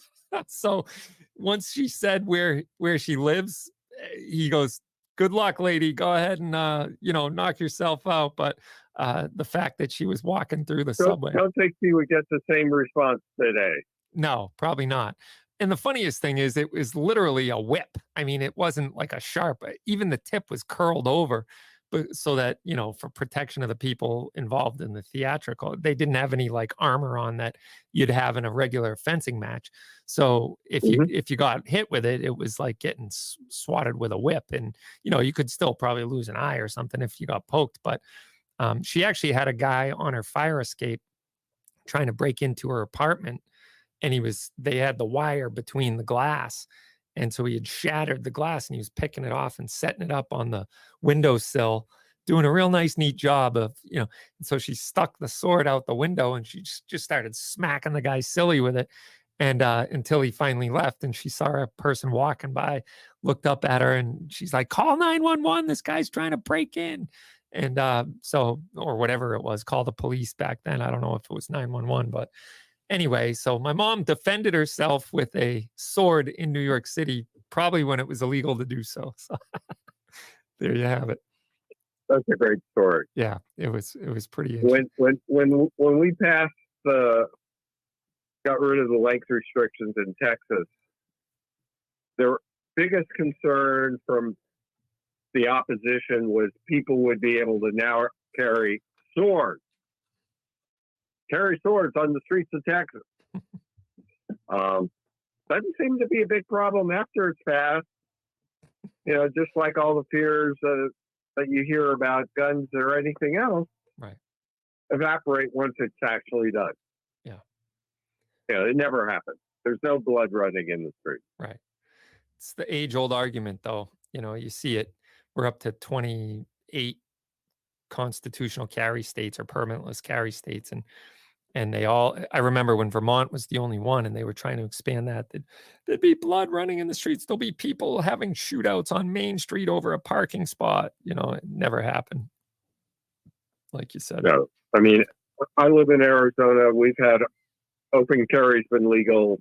So once she said where where she lives eh, he goes good luck lady. Go ahead and uh you know knock yourself out. But uh the fact that she was walking through the Don't, subway don't think you would get the same response today. no probably not and the funniest thing is it was literally a whip. I mean it wasn't like a sharp even the tip was curled over but so that you know for protection of the people involved in the theatrical they didn't have any like armor on that you'd have in a regular fencing match. So if you if you got hit with it it was like getting swatted with a whip and you know you could still probably lose an eye or something if you got poked but um, she actually had a guy on her fire escape trying to break into her apartment and he was they had the wire between the glass and so he had shattered the glass and he was picking it off and setting it up on the windowsill doing a real nice neat job of you know so she stuck the sword out the window and she just, just started smacking the guy silly with it and uh until he finally left and she saw a person walking by looked up at her and she's like call 911 this guy's trying to break in and uh so or whatever it was call the police back then i don't know if it was 911 but anyway, so my mom defended herself with a sword in New York City, probably when it was illegal to do so. So there you have it. That's a great story. Yeah, it was it was pretty interesting. When when when when we passed the got rid of the length restrictions in Texas, their biggest concern from the opposition was people would be able to now carry swords carry swords on the streets of Texas. um, doesn't seem to be a big problem after it's passed. You know, just like all the fears uh, that you hear about guns or anything else, Right. evaporate once it's actually done. Yeah. Yeah, it never happens. There's no blood running in the street. Right. It's the age old argument, though. You know, you see it. We're up to 28 constitutional carry states or permanentless carry states. And and they all I remember when Vermont was the only one and they were trying to expand that, that there'd be blood running in the streets. There'll be people having shootouts on Main Street over a parking spot. You know, it never happened. Like you said. No, I mean, I live in Arizona. We've had open carry's been legal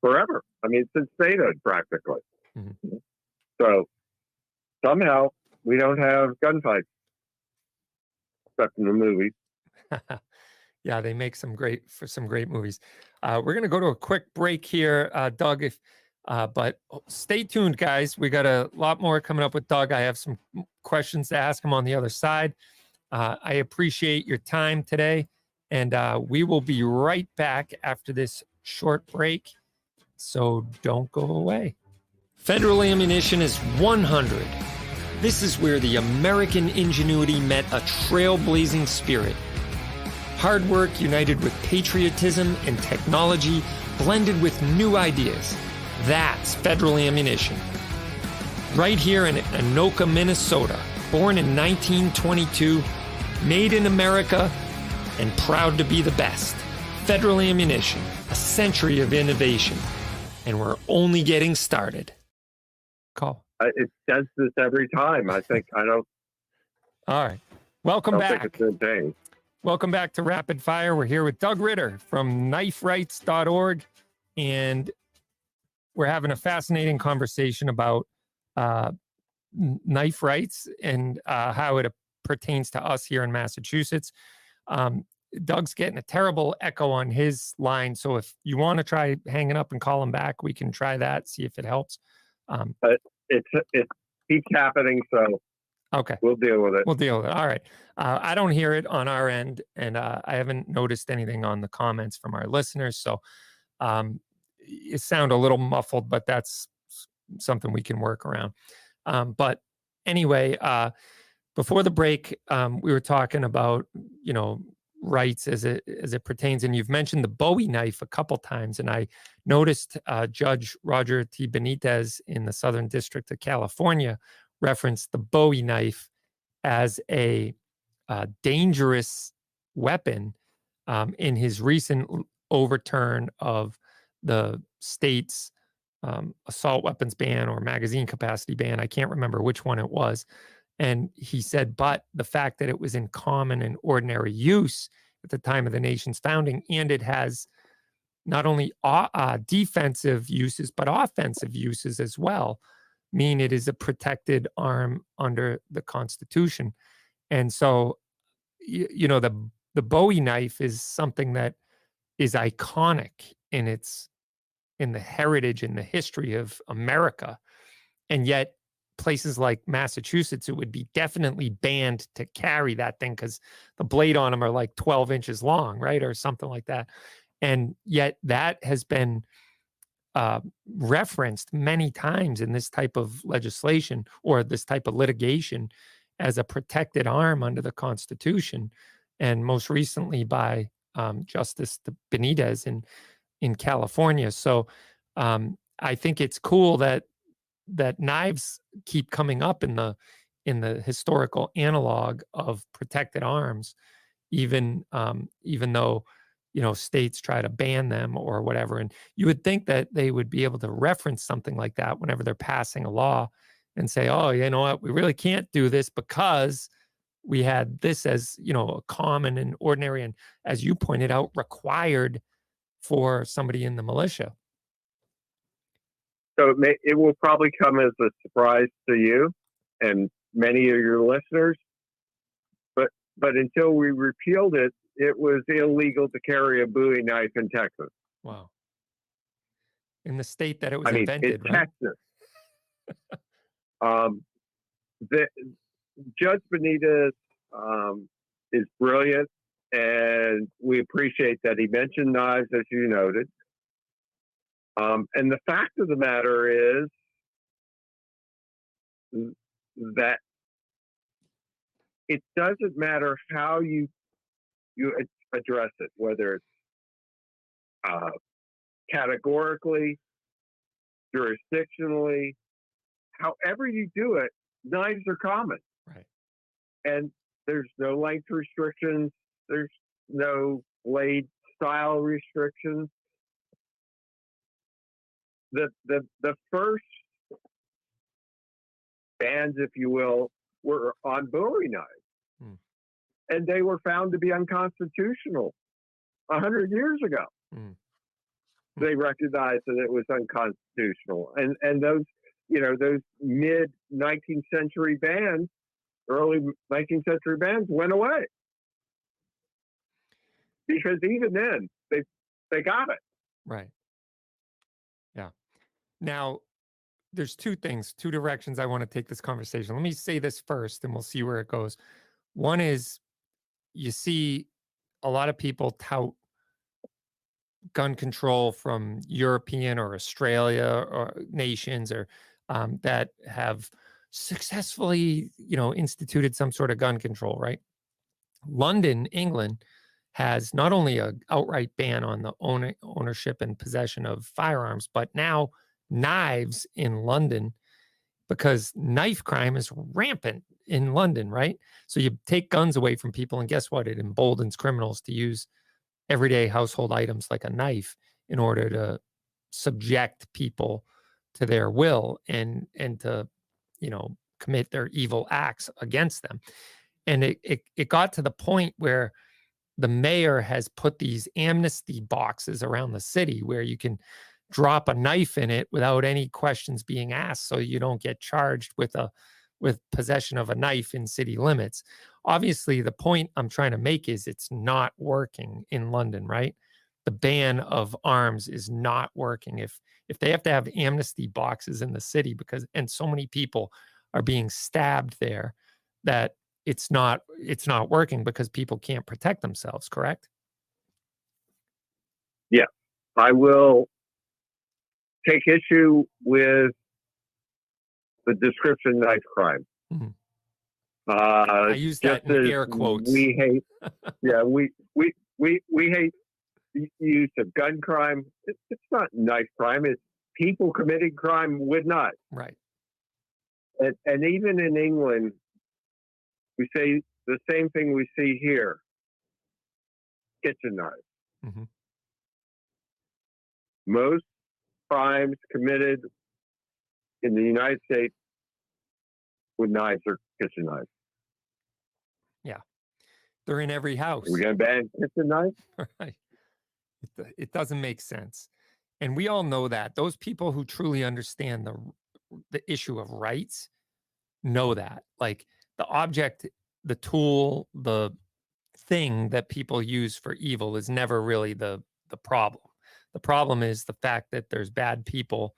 forever. I mean, since statehood practically. Mhm. So somehow we don't have gunfights, except in the movies. yeah, they make some great for some great movies. Uh, we're gonna go to a quick break here, uh, Doug. If uh, but oh, stay tuned, guys. We got a lot more coming up with Doug. I have some questions to ask him on the other side. Uh, I appreciate your time today, and uh, we will be right back after this short break. So don't go away. Federal ammunition is 100. This is where the American ingenuity met a trailblazing spirit. Hard work united with patriotism and technology blended with new ideas. That's federal ammunition. Right here in Anoka, Minnesota, born in 1922, made in America, and proud to be the best. Federal ammunition, a century of innovation, and we're only getting started. Call. I- It does this every time. I think I don't. All right. Welcome don't back. Welcome back to Rapid Fire. We're here with Doug Ritter from kniferights.org, and we're having a fascinating conversation about uh, knife rights and uh, how it pertains to us here in Massachusetts. Um, Doug's getting a terrible echo on his line. So if you want to try hanging up and call him back, we can try that, see if it helps. Um, It's it keeps happening, so okay. we'll deal with it. We'll deal with it. All right. Uh, I don't hear it on our end, and uh, I haven't noticed anything on the comments from our listeners. So um, it sound a little muffled, but that's something we can work around. Um, but anyway, uh, before the break, um, we were talking about you know rights as it as it pertains, and you've mentioned the Bowie knife a couple times, and I noticed uh, Judge Roger T. Benitez in the Southern District of California referenced the Bowie knife as a uh, dangerous weapon um, in his recent overturn of the state's um, assault weapons ban or magazine capacity ban. I can't remember which one it was. And he said, but the fact that it was in common and ordinary use at the time of the nation's founding, and it has not only uh, defensive uses, but offensive uses as well, mean it is a protected arm under the Constitution. And so, you, you know, the the Bowie knife is something that is iconic in its in the heritage and the history of America, and yet places like Massachusetts, it would be definitely banned to carry that thing because the blade on them are like 12 inches long, right, or something like that. And yet that has been uh, referenced many times in this type of legislation or this type of litigation as a protected arm under the Constitution, and most recently by um, Justice Benitez in in California. So um, I think it's cool that that knives keep coming up in the in the historical analog of protected arms, even um, even though you know states try to ban them or whatever. And you would think that they would be able to reference something like that whenever they're passing a law and say, "Oh, you know what? We really can't do this because." we had this as you know a common and ordinary and as you pointed out required for somebody in the militia So it, may, it will probably come as a surprise to you and many of your listeners. But but until we repealed it, it was illegal to carry a Bowie knife in Texas. wow in the state that it was I mean, invented in right Texas. um, the Judge Benitez um, is brilliant, and we appreciate that he mentioned knives, as you noted. Um, and the fact of the matter is that it doesn't matter how you you address it, whether it's uh, categorically, jurisdictionally, however you do it, knives are common. Right. And there's no length restrictions. There's no blade style restrictions. The the the first bans, if you will, were on Bowie knives. And they were found to be unconstitutional a hundred years ago. Hmm. They recognized that it was unconstitutional. And and those you know, those mid 19th century bans, early 19th century bans went away. Because even then, they they got it. Right. Yeah. Now, there's two things, two directions I want to take this conversation. Let me say this first and we'll see where it goes. One is you see a lot of people tout gun control from European or Australia or nations or um, that have successfully, you know, instituted some sort of gun control, right? London, England, has not only a outright ban on the owner, ownership and possession of firearms, but now knives in London because knife crime is rampant in London, right? So you take guns away from people, and guess what? It emboldens criminals to use everyday household items like a knife in order to subject people to their will and and to you know commit their evil acts against them and it, it it got to the point where the mayor has put these amnesty boxes around the city where you can drop a knife in it without any questions being asked so you don't get charged with a with possession of a knife in city limits. Obviously the point i'm trying to make is it's not working in london right? The ban of arms is not working. If if they have to have amnesty boxes in the city because and so many people are being stabbed there that it's not it's not working because people can't protect themselves correct? Yeah. I will take issue with the description knife crime mm-hmm. uh, i use that in air quotes we hate yeah we we we we hate the use of gun crime. It's, it's not knife crime. It's people committing crime with not Right. And, and even in England, we say the same thing we see here kitchen knives. Mm-hmm. Most crimes committed in the United States with knives or kitchen knives. Yeah. They're in every house. We're going to ban kitchen knives? Right. It, it doesn't make sense. And we all know that. Those people who truly understand the the issue of rights know that. Like the object, the tool, the thing that people use for evil is never really the the problem. The problem is the fact that there's bad people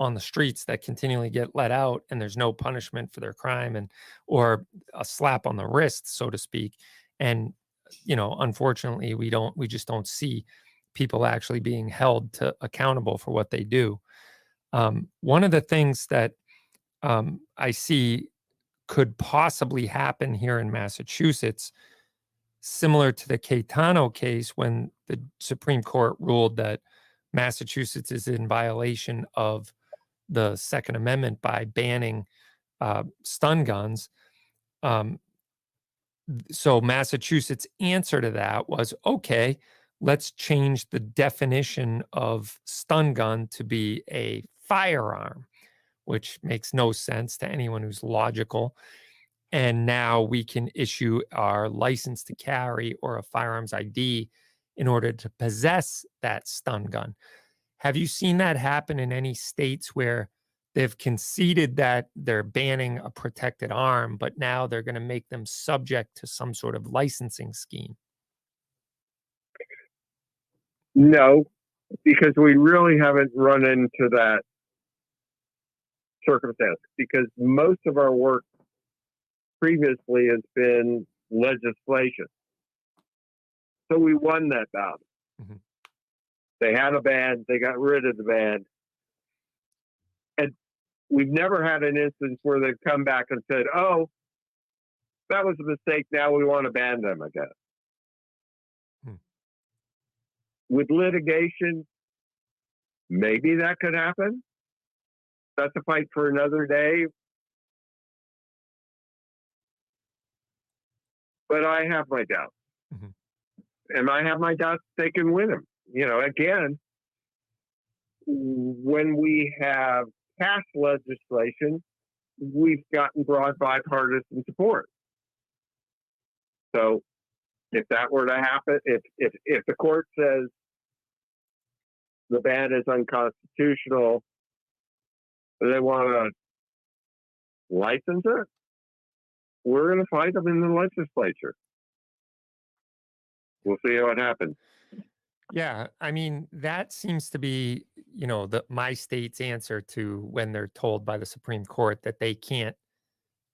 on the streets that continually get let out and there's no punishment for their crime and or a slap on the wrist so to speak and you know unfortunately we don't we just don't see people actually being held to accountable for what they do. Um, one of the things that um, I see could possibly happen here in Massachusetts, similar to the Caetano case when the Supreme Court ruled that Massachusetts is in violation of the Second Amendment by banning uh, stun guns. Um, so Massachusetts' answer to that was okay, let's change the definition of stun gun to be a firearm, which makes no sense to anyone who's logical. And now we can issue our license to carry or a firearms ID in order to possess that stun gun. Have you seen that happen in any states where they've conceded that they're banning a protected arm, but now they're going to make them subject to some sort of licensing scheme? No, because we really haven't run into that circumstance because most of our work previously has been legislation. So we won that battle. Mhm. They had a band, they got rid of the band. And we've never had an instance where they've come back and said, oh, that was a mistake. Now we want to ban them again. Hmm. With litigation, maybe that could happen. That's a fight for another day. But I have my doubts. Mhm. And I have my doubts they can win them. You know, again, when we have passed legislation, we've gotten broad bipartisan support. So if that were to happen, if if if the court says the ban is unconstitutional, they want to license it, we're going to fight them in the legislature. We'll see what happens. Yeah, I mean that seems to be, you know, the my state's answer to when they're told by the Supreme Court that they can't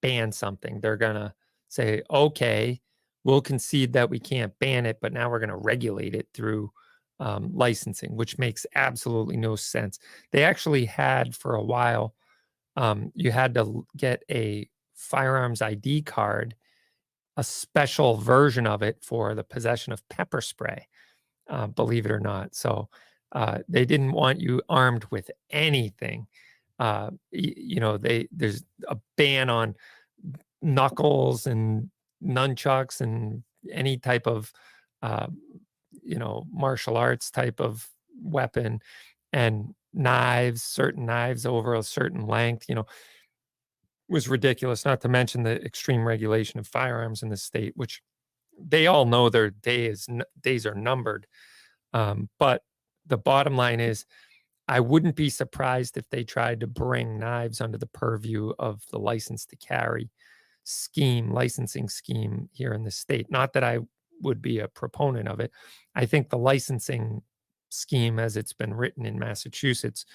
ban something. They're gonna say, okay, we'll concede that we can't ban it, but now we're gonna regulate it through um, licensing, which makes absolutely no sense. They actually had for a while, um, you had to get a firearms ID card, a special version of it for the possession of pepper spray uh, believe it or not. So uh, they didn't want you armed with anything. Uh, y- you know, they there's a ban on knuckles and nunchucks and any type of uh, you know martial arts type of weapon and knives certain knives over a certain length you know was ridiculous not to mention the extreme regulation of firearms in the state which they all know their days days are numbered um, but the bottom line is i wouldn't be surprised if they tried to bring knives under the purview of the license to carry scheme licensing scheme here in the state. Not that i would be a proponent of it. I think the licensing scheme as it's been written in massachusetts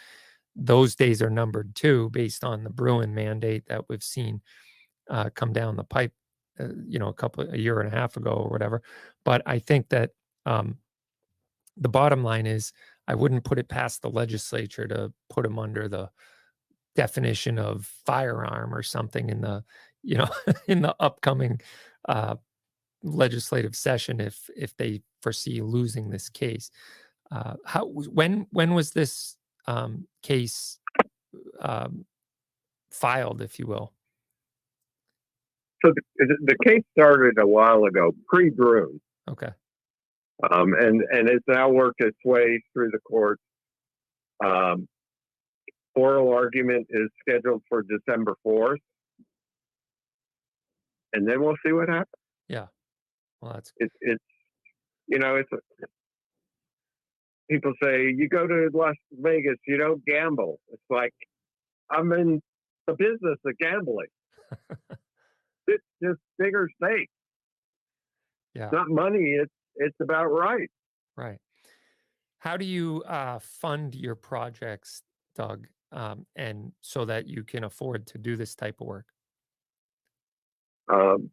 those days are numbered too based on the Bruen mandate that we've seen uh, come down the pipe uh, you know a couple a year and a half ago or whatever but i think that um, the bottom line is i wouldn't put it past the legislature to put them under the definition of firearm or something in the you know in the upcoming uh, legislative session if if they foresee losing this case. Uh, how when when was this um, case um, filed if you will So the, the case started a while ago, pre-Bruen, okay um, and and it's now worked its way through the courts. Um, oral argument is scheduled for December fourth, and then we'll see what happens. Yeah, well that's It's it's you know it's people say you go to Las Vegas, you don't gamble. It's like I'm in the business of gambling. it's just bigger stakes. yeah not money. It's it's about right. Right. How do you uh, fund your projects, Doug, um, and so that you can afford to do this type of work? Um,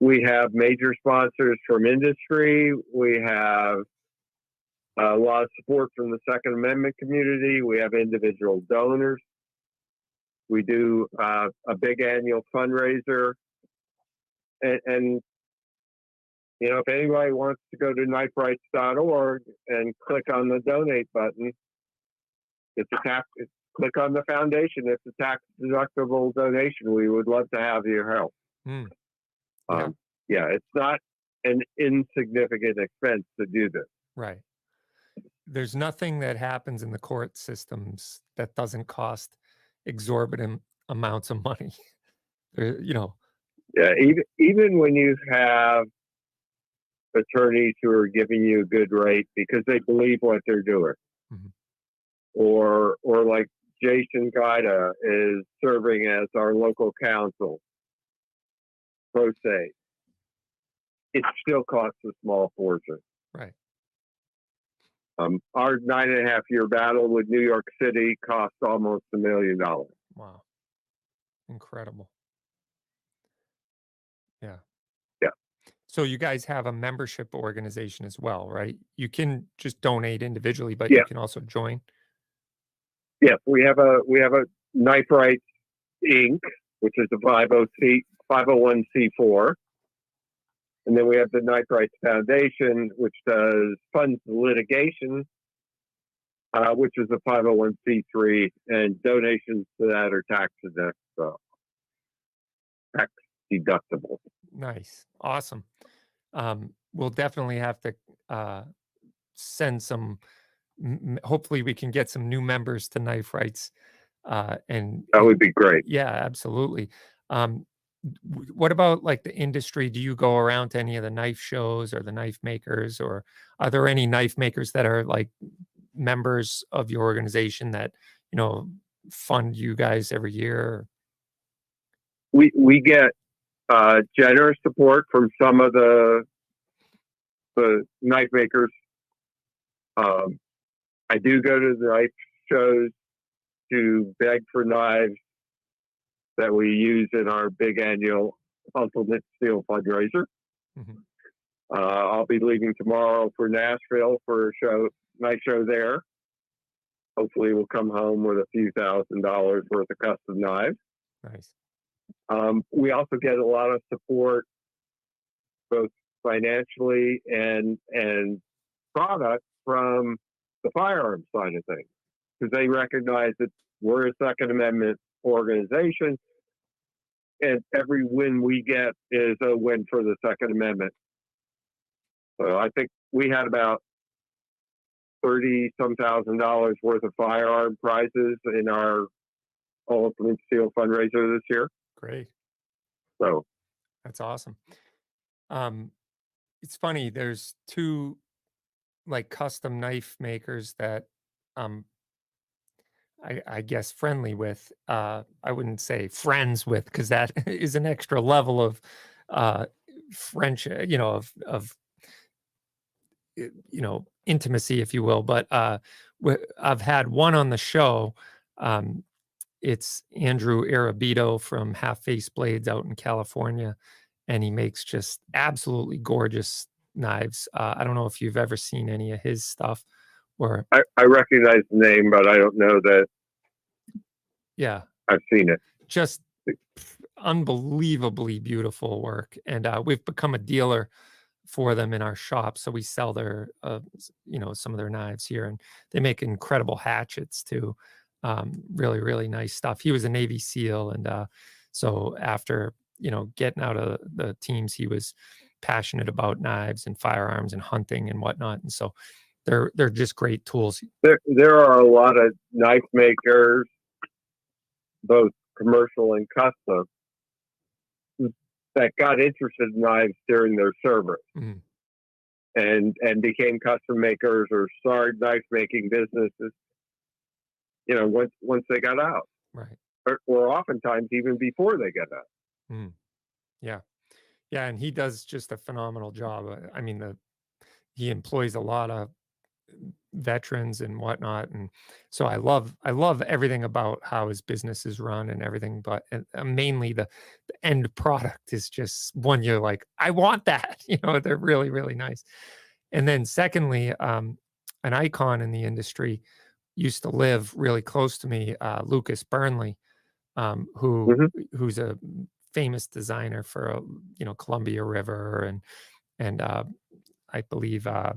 we have major sponsors from industry. We have a lot of support from the Second Amendment community. We have individual donors. We do uh, a big annual fundraiser, and, and you know, if anybody wants to go to kniferights.org and click on the donate button, it's a tax. It's, click on the foundation. It's a tax deductible donation. We would love to have your help. Mm, Yeah. Um, yeah, it's not an insignificant expense to do this. right. There's nothing that happens in the court systems that doesn't cost exorbitant amounts of money. You know, Yeah, even even when you have attorneys who are giving you a good rate because they believe what they're doing, Mhm. or or like Jason Gaida is serving as our local counsel, pro se. It still costs a small fortune. Right. Um, our nine and a half year battle with New York City cost almost a million dollars. wow. Incredible. Yeah. Yeah. So you guys have a membership organization as well, right? You can just donate individually, but Yeah. you can also join. Yeah, we have a we have a Knife Rights Inc., which is a 50C 501c4. And then we have the Knife Rights Foundation, which does funds litigation, uh, which is a 501c3, and donations to that are tax deduct, uh, tax deductible. Nice. Awesome. Um, we'll definitely have to uh, send some, m- hopefully, we can get some new members to Knife Rights. Uh, and That would be great. yeah, absolutely. Um, w- what about like the industry? Do you go around to any of the knife shows or the knife makers, or are there any knife makers that are like members of your organization that you know fund you guys every year? we we get uh, generous support from some of the the knife makers. Um, I do go to the knife shows to beg for knives that we use in our big annual Ultimate Steel fundraiser. Mhm. Uh, I'll be leaving tomorrow for Nashville for a show, night show there. Hopefully, we'll come home with a few thousand dollars worth of custom knives. Nice. Um, we also get a lot of support, both financially and and product from the firearms side of things, because they recognize that we're a Second Amendment organization, and every win we get is a win for the Second Amendment. So I think we had about thirty some thousand dollars worth of firearm prizes in our Ultimate Steel fundraiser this year. Great. So That's awesome. Um, it's funny. There's two like custom knife makers that um I, I guess friendly with. Uh, I wouldn't say friends with because that is an extra level of uh French, uh, you know, of of uh, you know intimacy, if you will. But uh, wh- I've had one on the show. Um, it's Andrew Arrabito from Half Face Blades out in California, and he makes just absolutely gorgeous knives. Uh, I don't know if you've ever seen any of his stuff, or I, I recognize the name, but I don't know that yeah, I've seen it. just unbelievably beautiful work. And uh, we've become a dealer for them in our shop, so we sell their, uh, you know, some of their knives here, and they make incredible hatchets too. Um, really, really nice stuff. He was a Navy SEAL, and uh, so after you know getting out of the teams, he was passionate about knives and firearms and hunting and whatnot. And so they're they're just great tools. There, there are a lot of knife makers, both commercial and custom, that got interested in knives during their service, Mhm. and and became custom makers or started knife making businesses. You know, once once they got out, Right. or, or oftentimes even before they got out. Yeah. Yeah, and he does just a phenomenal job. Uh, I mean, the he employs a lot of veterans and whatnot, and so I love I love everything about how his business is run and everything. But and, uh, mainly the, the end product is just one you're like, I want that. You know, they're really really nice. And then secondly, um, an icon in the industry used to live really close to me, uh, Lucas Burnley, um, who Mhm. who's a famous designer for uh, you know Columbia River and and uh, I believe uh,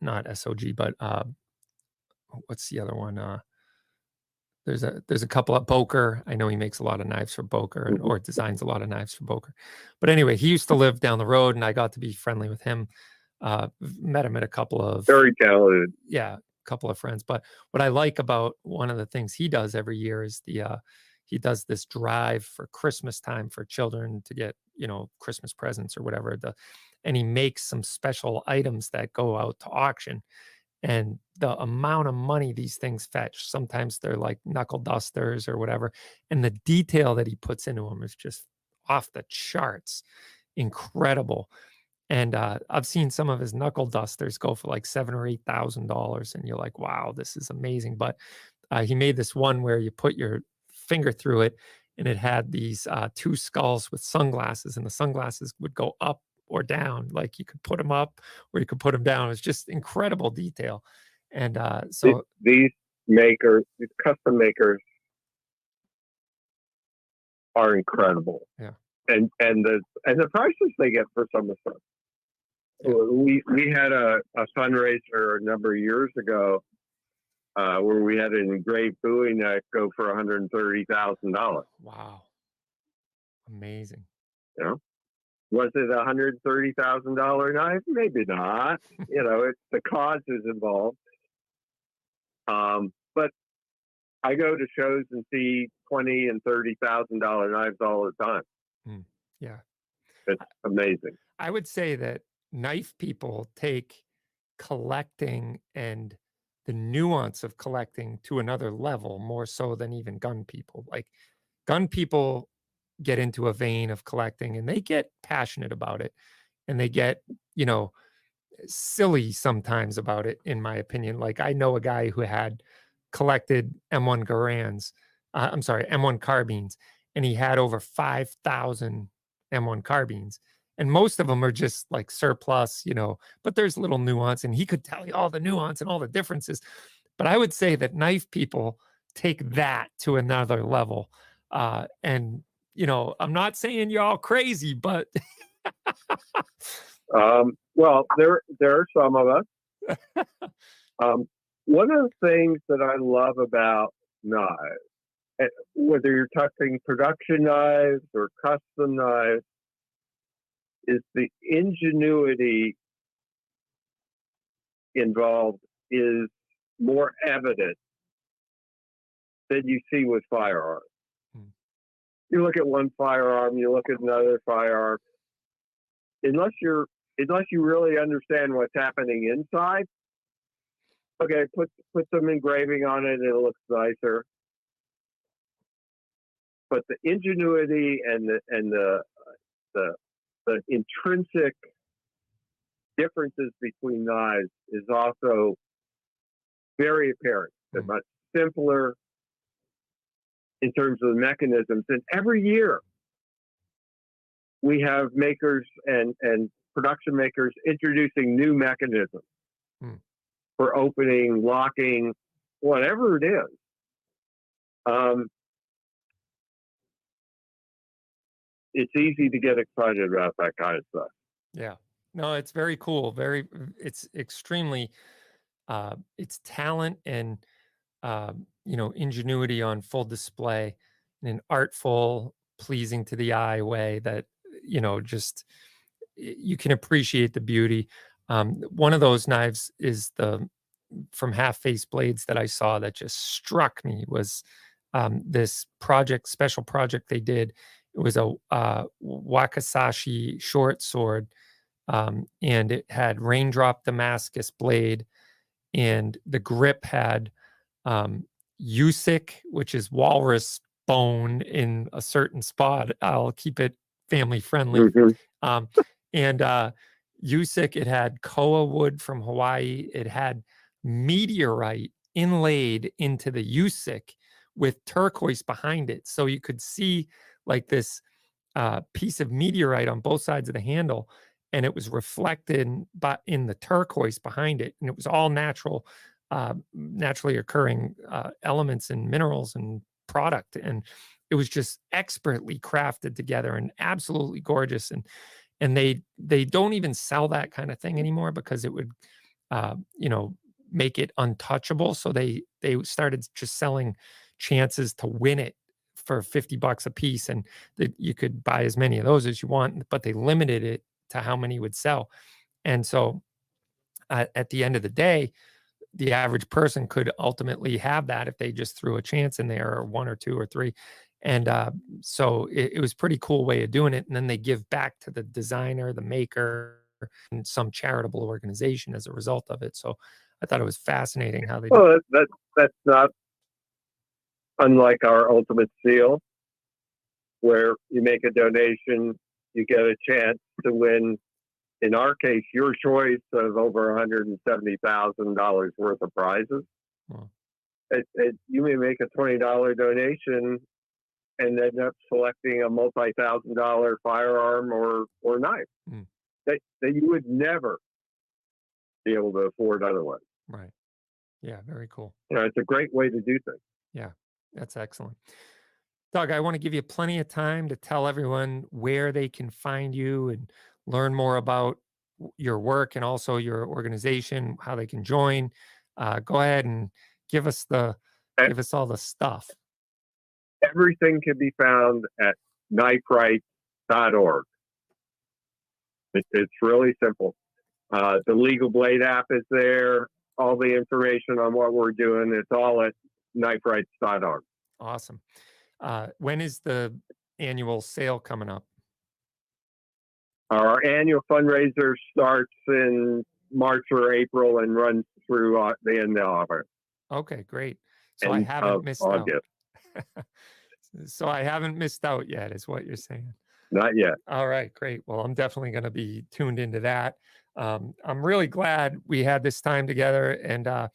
not SOG, but uh, what's the other one? Uh, there's a there's a couple at Boker. I know he makes a lot of knives for Boker and, Mhm. or designs a lot of knives for Boker. But anyway, he used to live down the road, and I got to be friendly with him. Uh, met him at a couple of Very talented. yeah, couple of friends. But what I like about one of the things he does every year is the uh he does this drive for Christmas time for children to get, you know, Christmas presents or whatever. The and he makes some special items that go out to auction. And the amount of money these things fetch, sometimes they're like knuckle dusters or whatever. And the detail that he puts into them is just off the charts. Incredible and uh, I've seen some of his knuckle dusters go for like seven or eight thousand dollars, and you're like, "Wow, this is amazing!" But uh, he made this one where you put your finger through it, and it had these uh, two skulls with sunglasses, and the sunglasses would go up or down. Like you could put them up or you could put them down. It's just incredible detail. And uh, so these makers, these custom makers, are incredible. Yeah. And and the and the prices they get for some of the stuff. We we had a, a fundraiser a number of years ago uh, where we had an engraved Bowie neck go for one hundred and thirty thousand dollars. wow, amazing. You know, was it a hundred thirty thousand dollar knife? Maybe not. you know, it's the cause is involved. Um, but I go to shows and see twenty and thirty thousand dollar knives all the time. Mm, yeah. it's amazing. I would say that knife people take collecting and the nuance of collecting to another level more so than even gun people. Like gun people get into a vein of collecting and they get passionate about it and they get, you know, silly sometimes about it in my opinion. Like I know a guy who had collected M1 Garands, uh, I'm sorry, M1 carbines and he had over 5,000 M1 carbines and most of them are just like surplus, you know, but there's little nuance and he could tell you all the nuance and all the differences. But I would say that knife people take that to another level. Uh, and, you know, I'm not saying you're all crazy, but. um, well, there, there are some of us. um, one of the things that I love about knives, eh, whether you're talking production knives or custom knives, is the ingenuity involved is more evident than you see with firearms. Hmm. You look at one firearm, you look at another firearm. Unless you're unless you really understand what's happening inside, okay, put put some engraving on it, it looks nicer. But the ingenuity and the and the the the intrinsic differences between knives is also very apparent. They're much simpler in terms of the mechanisms. And every year we have makers and, and production makers introducing new mechanisms hmm. for opening, locking, whatever it is. Um, it's easy to get excited about that kind of stuff. Yeah. No, it's very cool. Very, it's extremely, uh, it's talent and, uh, you know, ingenuity on full display in an artful, pleasing to the eye way that, you know, just you can appreciate the beauty. Um, one of those knives is the from half face blades that I saw that just struck me was um, this project, special project they did it was a uh, Wakizashi short sword, um, and it had raindrop Damascus blade, and the grip had um, oosic, which is walrus bone in a certain spot. I'll keep it family friendly. Mm-hmm. Um, and uh, oosic, it had koa wood from Hawaii. It had meteorite inlaid into the oosic with turquoise behind it, so you could see like this uh, piece of meteorite on both sides of the handle and it was reflected but in the turquoise behind it and it was all natural uh, naturally occurring uh, elements and minerals and product and it was just expertly crafted together and absolutely gorgeous and and they they don't even sell that kind of thing anymore because it would uh, you know make it untouchable so they they started just selling chances to win it for 50 bucks a piece and that you could buy as many of those as you want but they limited it to how many would sell. And so uh, at the end of the day the average person could ultimately have that if they just threw a chance in there or one or two or three. And uh, so it, it was pretty cool way of doing it and then they give back to the designer the maker and some charitable organization as a result of it. So i thought it was fascinating how they well that, that's not unlike our Ultimate Steel, where you make a donation, you get a chance to win. In our case, your choice of over $170,000 worth of prizes. Hmm. It, it, you may make a $20 donation and end up selecting a multi thousand dollar firearm or, or knife. Mm. that, that you would never be able to afford otherwise. Right. Yeah. Very cool. You know, it's a great way to do things. That's excellent. Doug, I want to give you plenty of time to tell everyone where they can find you and learn more about your work and also your organization, how they can join. Uh, go ahead and give us the give us all the stuff. Everything can be found at kniferight.org. It, it's really simple. Uh, the Legal Blade app is there. All the information on what we're doing, it's all at kniferights.org. Awesome. Uh, when is the annual sale coming up? Our annual fundraiser starts in March or April and runs through uh, the end of August. Okay, great. So I haven't missed out. So I haven't missed out yet, is what you're saying. Not yet. All right, great. Well, I'm definitely going to be tuned into that. Um, I'm really glad we had this time together, and uh,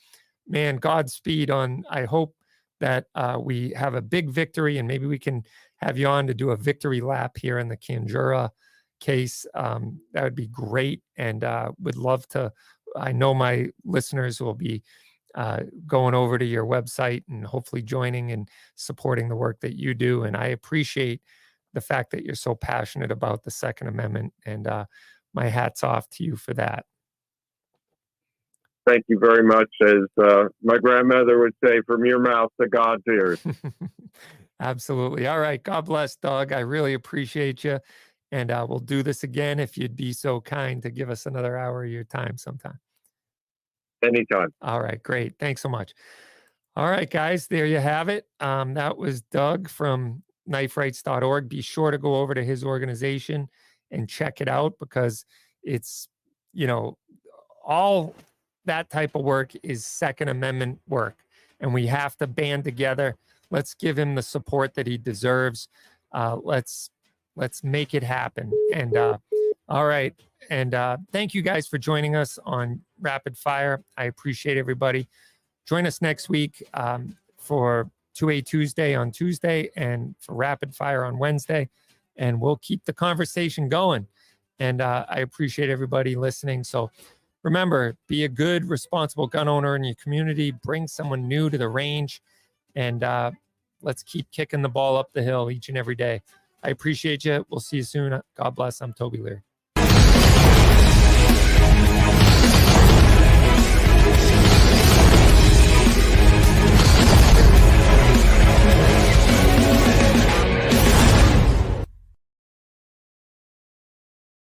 man, Godspeed on. I hope that uh, we have a big victory, and maybe we can have you on to do a victory lap here in the Canjura case. Um, that would be great, and uh, would love to. I know my listeners will be uh, going over to your website and hopefully joining and supporting the work that you do. And I appreciate the fact that you're so passionate about the Second Amendment. And uh, my hat's off to you for that. Thank you very much. As uh, my grandmother would say, from your mouth to God's ears. Absolutely. All right. God bless, Doug. I really appreciate you. And uh, we'll do this again if you'd be so kind to give us another hour of your time sometime. Anytime. All right, great. Thanks so much. All right, guys, there you have it. Um, that was Doug from kniferights.org. Be sure to go over to his organization and check it out because it's, you know, all that type of work is Second Amendment work, and we have to band together. Let's give him the support that he deserves. Uh, let's let's make it happen. And uh, all right, and uh, thank you guys for joining us on Rapid Fire. I appreciate everybody. Join us next week um, for 2A Tuesday on Tuesday and for Rapid Fire on Wednesday. And we'll keep the conversation going. And uh, I appreciate everybody listening. So remember, be a good, responsible gun owner in your community. Bring someone new to the range. And uh, let's keep kicking the ball up the hill each and every day. I appreciate you. We'll see you soon. God bless. I'm Toby Leary.